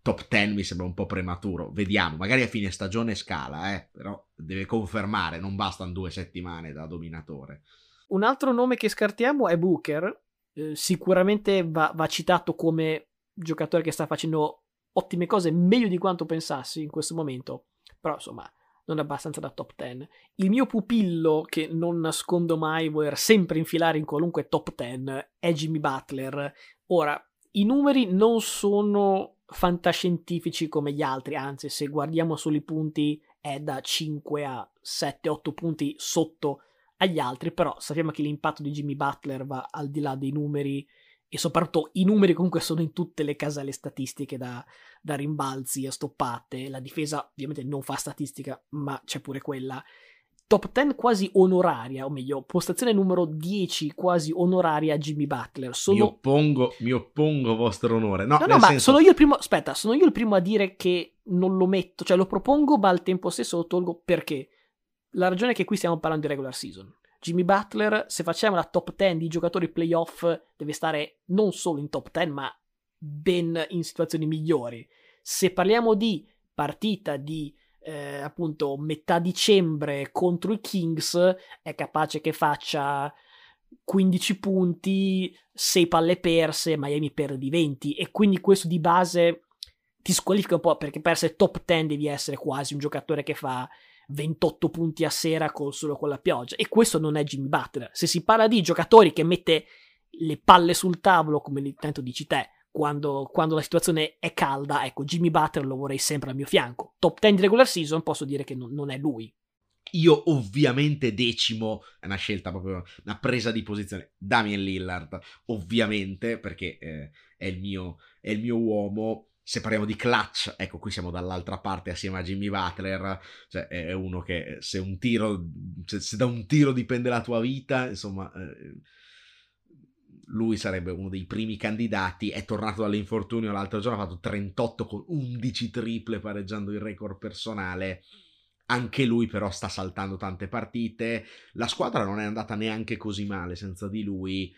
top 10 mi sembra un po' prematuro. Vediamo, magari a fine stagione scala, eh, però deve confermare, non bastano due settimane da dominatore. Un altro nome che scartiamo è Booker. Eh, sicuramente va, va citato come giocatore che sta facendo ottime cose, meglio di quanto pensassi in questo momento. Però insomma, non abbastanza da top 10. Il mio pupillo, che non nascondo mai voler sempre infilare in qualunque top 10, è Jimmy Butler. Ora, i numeri non sono fantascientifici come gli altri, anzi, se guardiamo solo i punti è da 5 a 7-8 punti sotto agli altri, però sappiamo che l'impatto di Jimmy Butler va al di là dei numeri e soprattutto i numeri comunque sono in tutte le caselle statistiche da, da rimbalzi a stoppate, la difesa ovviamente non fa statistica ma c'è pure quella. Top 10 quasi onoraria, o meglio, postazione numero 10 quasi onoraria a Jimmy Butler. Sono... Mi, oppongo, mi oppongo vostro onore. No, no, no ma senso... sono io il primo. Aspetta, sono io il primo a dire che non lo metto, cioè lo propongo, ma al tempo stesso lo tolgo perché la ragione è che qui stiamo parlando di regular season. Jimmy Butler, se facciamo la top 10 di giocatori playoff, deve stare non solo in top 10, ma ben in situazioni migliori. Se parliamo di partita di eh, appunto metà dicembre contro i Kings, è capace che faccia 15 punti, 6 palle perse, Miami perde di 20 e quindi questo di base ti squalifica un po' perché per essere top 10 devi essere quasi un giocatore che fa 28 punti a sera col, solo con la pioggia. E questo non è Jimmy Butler. Se si parla di giocatori che mette le palle sul tavolo, come tanto dici te, quando, quando, la situazione è calda, ecco, Jimmy Butler lo vorrei sempre al mio fianco. Top 10 di regular season, posso dire che non, non è lui. Io ovviamente decimo, è una scelta proprio, una presa di posizione, Damien Lillard, ovviamente, perché eh, è, il mio, è il mio uomo, se parliamo di clutch, ecco, qui siamo dall'altra parte assieme a Jimmy Butler, cioè è uno che se un tiro, se, se da un tiro dipende la tua vita, insomma, eh, lui sarebbe uno dei primi candidati, è tornato dall'infortunio l'altro giorno, ha fatto 38 con 11 triple pareggiando il record personale, anche lui però sta saltando tante partite, la squadra non è andata neanche così male senza di lui,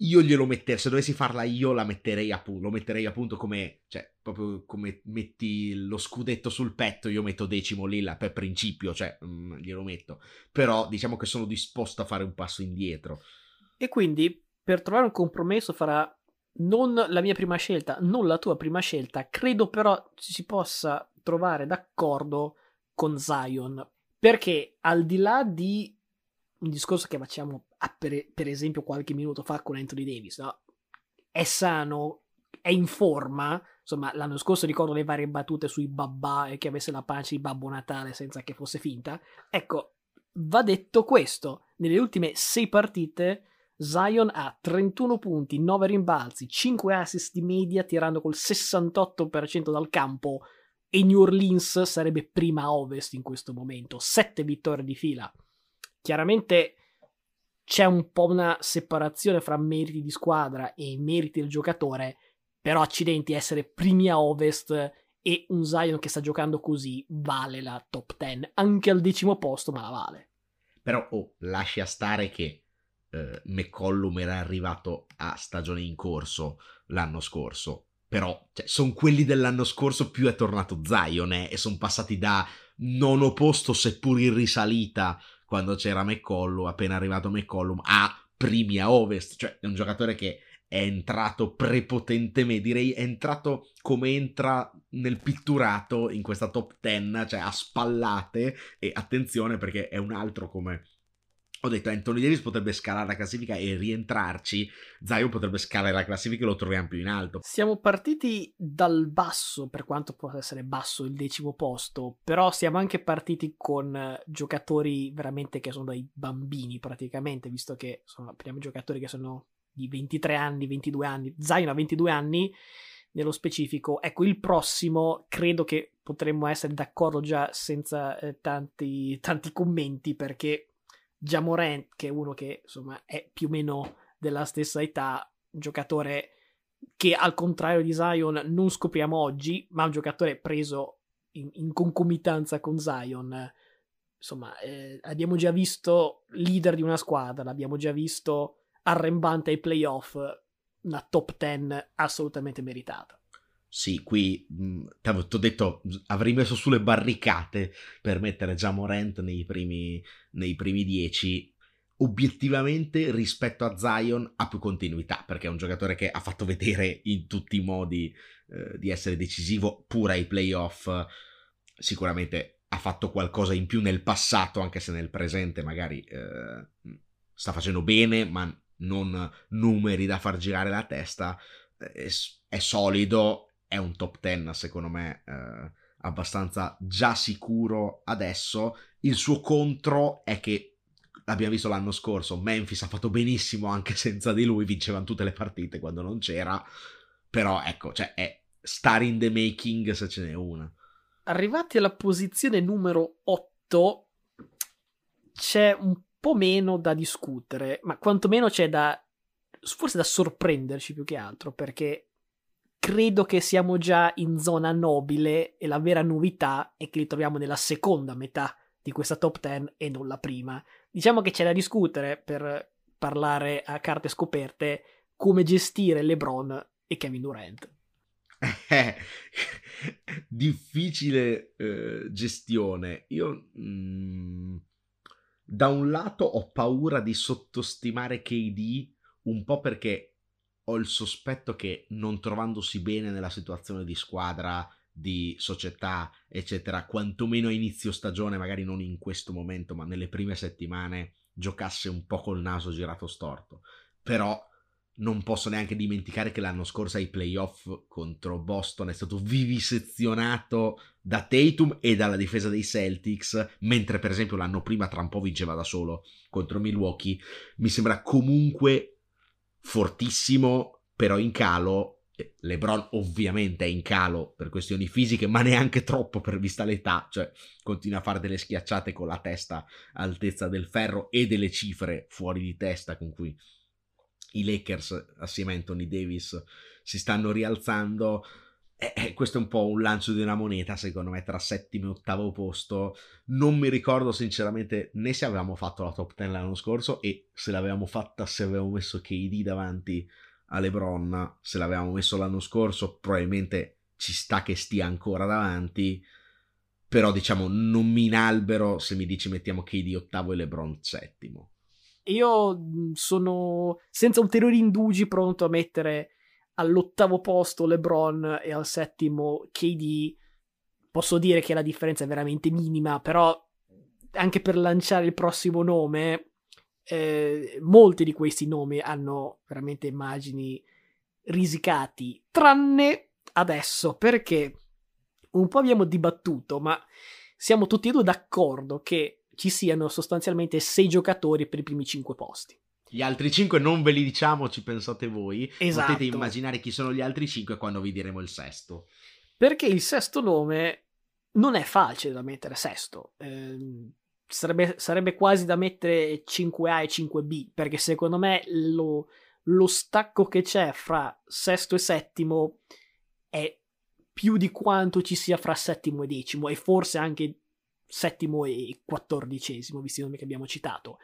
io glielo metterei, se dovessi farla io la metterei appunto, lo metterei appunto come, cioè, proprio come metti lo scudetto sul petto, io metto decimo lì per principio, cioè, mh, mm, glielo metto. Però diciamo che sono disposto a fare un passo indietro. E quindi per trovare un compromesso farà non la mia prima scelta, non la tua prima scelta, credo però si possa trovare d'accordo con Zion, perché al di là di un discorso che facciamo per, per, esempio qualche minuto fa con Anthony Davis, no? è sano, è in forma, insomma l'anno scorso ricordo le varie battute sui babà e che avesse la pancia di Babbo Natale senza che fosse finta, ecco, va detto questo, nelle ultime sei partite Zion ha 31 punti, 9 rimbalzi, 5 assist di media tirando col 68% dal campo. E New Orleans sarebbe prima ovest in questo momento, 7 vittorie di fila. Chiaramente c'è un po' una separazione fra meriti di squadra e meriti del giocatore, però accidenti essere primi a ovest e un Zion che sta giocando così vale la top 10, anche al decimo posto, ma la vale. Però oh, lascia stare che eh, McCollum era arrivato a stagione in corso l'anno scorso. Però cioè, sono quelli dell'anno scorso più è tornato Zion eh, e sono passati da nono posto seppur in risalita quando c'era McCollum, appena arrivato McCollum, a primi a ovest. Cioè è un giocatore che è entrato prepotentemente, direi è entrato come entra nel pitturato in questa top 10, cioè a spallate e attenzione perché è un altro come ho detto Anthony Davis potrebbe scalare la classifica e rientrarci, Zion potrebbe scalare la classifica e lo troviamo più in alto. Siamo partiti dal basso, per quanto possa essere basso il decimo posto, però siamo anche partiti con eh, giocatori veramente che sono dei bambini praticamente, visto che sono abbiamo giocatori che sono di 23 anni, 22 anni, Zion ha 22 anni nello specifico. Ecco, il prossimo credo che potremmo essere d'accordo già senza eh, tanti, tanti commenti perché Jamorant, che è uno che insomma è più o meno della stessa età, un giocatore che al contrario di Zion non scopriamo oggi, ma un giocatore preso in, in concomitanza con Zion. Insomma, eh, abbiamo già visto leader di una squadra, l'abbiamo già visto arrembante ai playoff, una top 10 assolutamente meritata. Sì, qui ti ho detto, avrei messo sulle barricate per mettere già Morant nei primi, nei primi dieci. Obiettivamente, rispetto a Zion, ha più continuità perché è un giocatore che ha fatto vedere in tutti i modi eh, di essere decisivo, pure ai playoff. Sicuramente ha fatto qualcosa in più nel passato, anche se nel presente magari eh, sta facendo bene, ma non numeri da far girare la testa. È, è solido, è un top 10 secondo me eh, abbastanza già sicuro adesso. Il suo contro è che l'abbiamo visto l'anno scorso, Memphis ha fatto benissimo anche senza di lui, vincevano tutte le partite quando non c'era, però ecco, cioè è star in the making se ce n'è una. Arrivati alla posizione numero 8 c'è un po' meno da discutere, ma quantomeno c'è da forse da sorprenderci più che altro, perché credo che siamo già in zona nobile e la vera novità è che li troviamo nella seconda metà di questa top 10 e non la prima. Diciamo che c'è da discutere per parlare a carte scoperte come gestire LeBron e Kevin Durant. difficile eh, gestione. Io mh, mm, da un lato ho paura di sottostimare KD un po' perché ho il sospetto che non trovandosi bene nella situazione di squadra, di società, eccetera, quantomeno a inizio stagione, magari non in questo momento, ma nelle prime settimane, giocasse un po' col naso girato storto. Però non posso neanche dimenticare che l'anno scorso ai playoff contro Boston è stato vivisezionato da Tatum e dalla difesa dei Celtics, mentre per esempio l'anno prima tra un po' vinceva da solo contro Milwaukee. Mi sembra comunque fortissimo, però in calo. LeBron ovviamente è in calo per questioni fisiche, ma neanche troppo per vista l'età, cioè continua a fare delle schiacciate con la testa altezza del ferro e delle cifre fuori di testa con cui i Lakers assieme a Anthony Davis si stanno rialzando. Eh, eh, questo è un po' un lancio di una moneta, secondo me, tra settimo e ottavo posto. Non mi ricordo sinceramente né se avevamo fatto la top 10 l'anno scorso e se l'avevamo fatta se avevamo messo KD davanti a LeBron. Se l'avevamo messo l'anno scorso, probabilmente ci sta che stia ancora davanti. Però diciamo, non mi inalbero se mi dici mettiamo KD ottavo e LeBron settimo. io sono senza ulteriori indugi pronto a mettere all'ottavo posto LeBron e al settimo KD. Posso dire che la differenza è veramente minima, però anche per lanciare il prossimo nome, eh, molti di questi nomi hanno veramente immagini risicati, tranne adesso, perché un po' abbiamo dibattuto, ma siamo tutti e due d'accordo che ci siano sostanzialmente sei giocatori per i primi cinque posti. Gli altri cinque non ve li diciamo, ci pensate voi. Esatto. Potete immaginare chi sono gli altri cinque quando vi diremo il sesto. Perché il sesto nome non è facile da mettere sesto. Eh, sarebbe, sarebbe, quasi da mettere 5A e 5B, perché secondo me lo, lo stacco che c'è fra sesto e settimo è più di quanto ci sia fra settimo e decimo, e forse anche settimo e quattordicesimo, visti i nomi che abbiamo citato.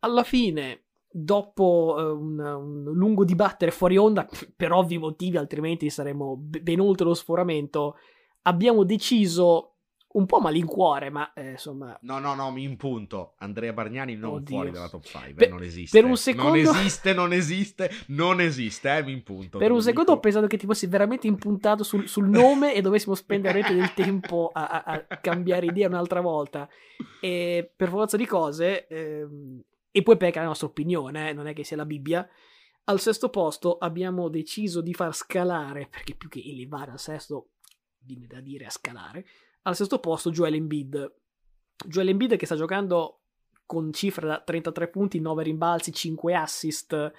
Alla fine, dopo uh, un, un, lungo dibattere fuori onda, per ovvi motivi, altrimenti saremmo ben oltre lo sforamento, abbiamo deciso un po' malincuore, ma eh, insomma... No, no, no, mi impunto. Andrea Bargnani non Oddio. fuori dalla top 5, Per- non esiste. per un secondo- Non esiste, non esiste, non esiste, eh, mi impunto. Per un secondo ho dico. pensato che ti fossi veramente impuntato sul, sul nome e dovessimo spendere del tempo a, a- a cambiare idea un'altra volta. E per forza di cose, ehm, e poi perché la nostra opinione, eh, non è che sia la Bibbia, al sesto posto abbiamo deciso di far scalare, perché più che elevare al sesto, viene da dire a scalare, al sesto posto Joel Embiid. Joel Embiid che sta giocando con cifre da 33 punti, 9 rimbalzi, 5 assist,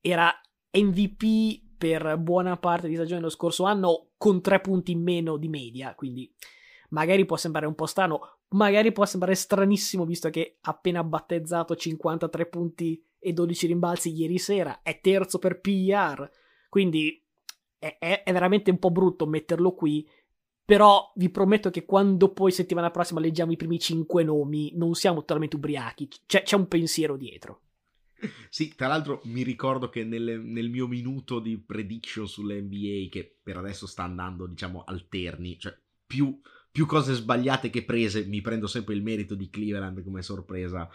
era MVP per buona parte di stagione dello scorso anno con 3 punti in meno di media, quindi magari può sembrare un po' strano, magari può sembrare stranissimo visto che ha appena battezzato 53 punti e 12 rimbalzi ieri sera, è terzo per PIR, quindi è, è- è veramente un po' brutto metterlo qui, però vi prometto che quando poi settimana prossima leggiamo i primi 5 nomi non siamo totalmente ubriachi, c'è, c'è un pensiero dietro. Sì, tra l'altro mi ricordo che nel, nel mio minuto di prediction sulle NBA, che per adesso sta andando, diciamo, alterni, cioè più, più cose sbagliate che prese, mi prendo sempre il merito di Cleveland come sorpresa.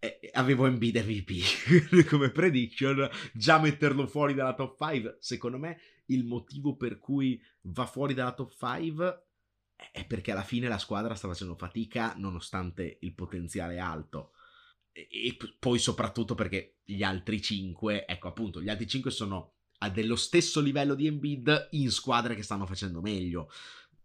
eh, avevo Embiid MVP come prediction, già metterlo fuori dalla top 5, secondo me il motivo per cui va fuori dalla top 5 è perché alla fine la squadra sta facendo fatica nonostante il potenziale alto e, e poi soprattutto perché gli altri 5, ecco appunto, gli altri 5 sono a dello stesso livello di Embiid in squadre che stanno facendo meglio,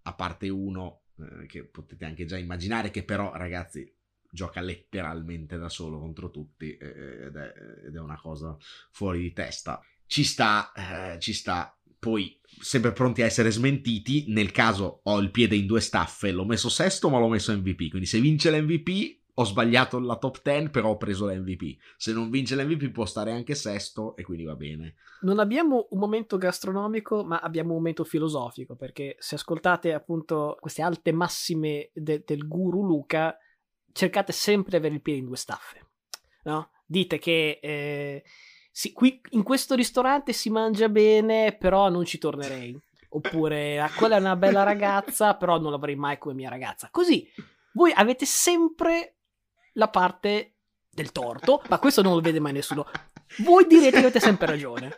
a parte uno eh, che potete anche già immaginare che però ragazzi gioca letteralmente da solo contro tutti eh, ed è, ed è una cosa fuori di testa. Ci sta, eh, ci sta. Poi sempre pronti a essere smentiti. Nel caso ho il piede in due staffe, l'ho messo sesto, ma l'ho messo MVP. Quindi se vince l'MVP, ho sbagliato la top 10, però ho preso l'MVP. Se non vince l'MVP, può stare anche sesto, e quindi va bene. Non abbiamo un momento gastronomico, ma abbiamo un momento filosofico, perché se ascoltate appunto queste alte massime de- del guru Luca, cercate sempre di avere il piede in due staffe, no? Dite che eh, sì, qui in questo ristorante si mangia bene, però non ci tornerei. Oppure, "Ah, quella è una bella ragazza, però non l'avrei mai come mia ragazza. Così, voi avete sempre la parte del torto, ma questo non lo vede mai nessuno. Voi direte che avete sempre ragione.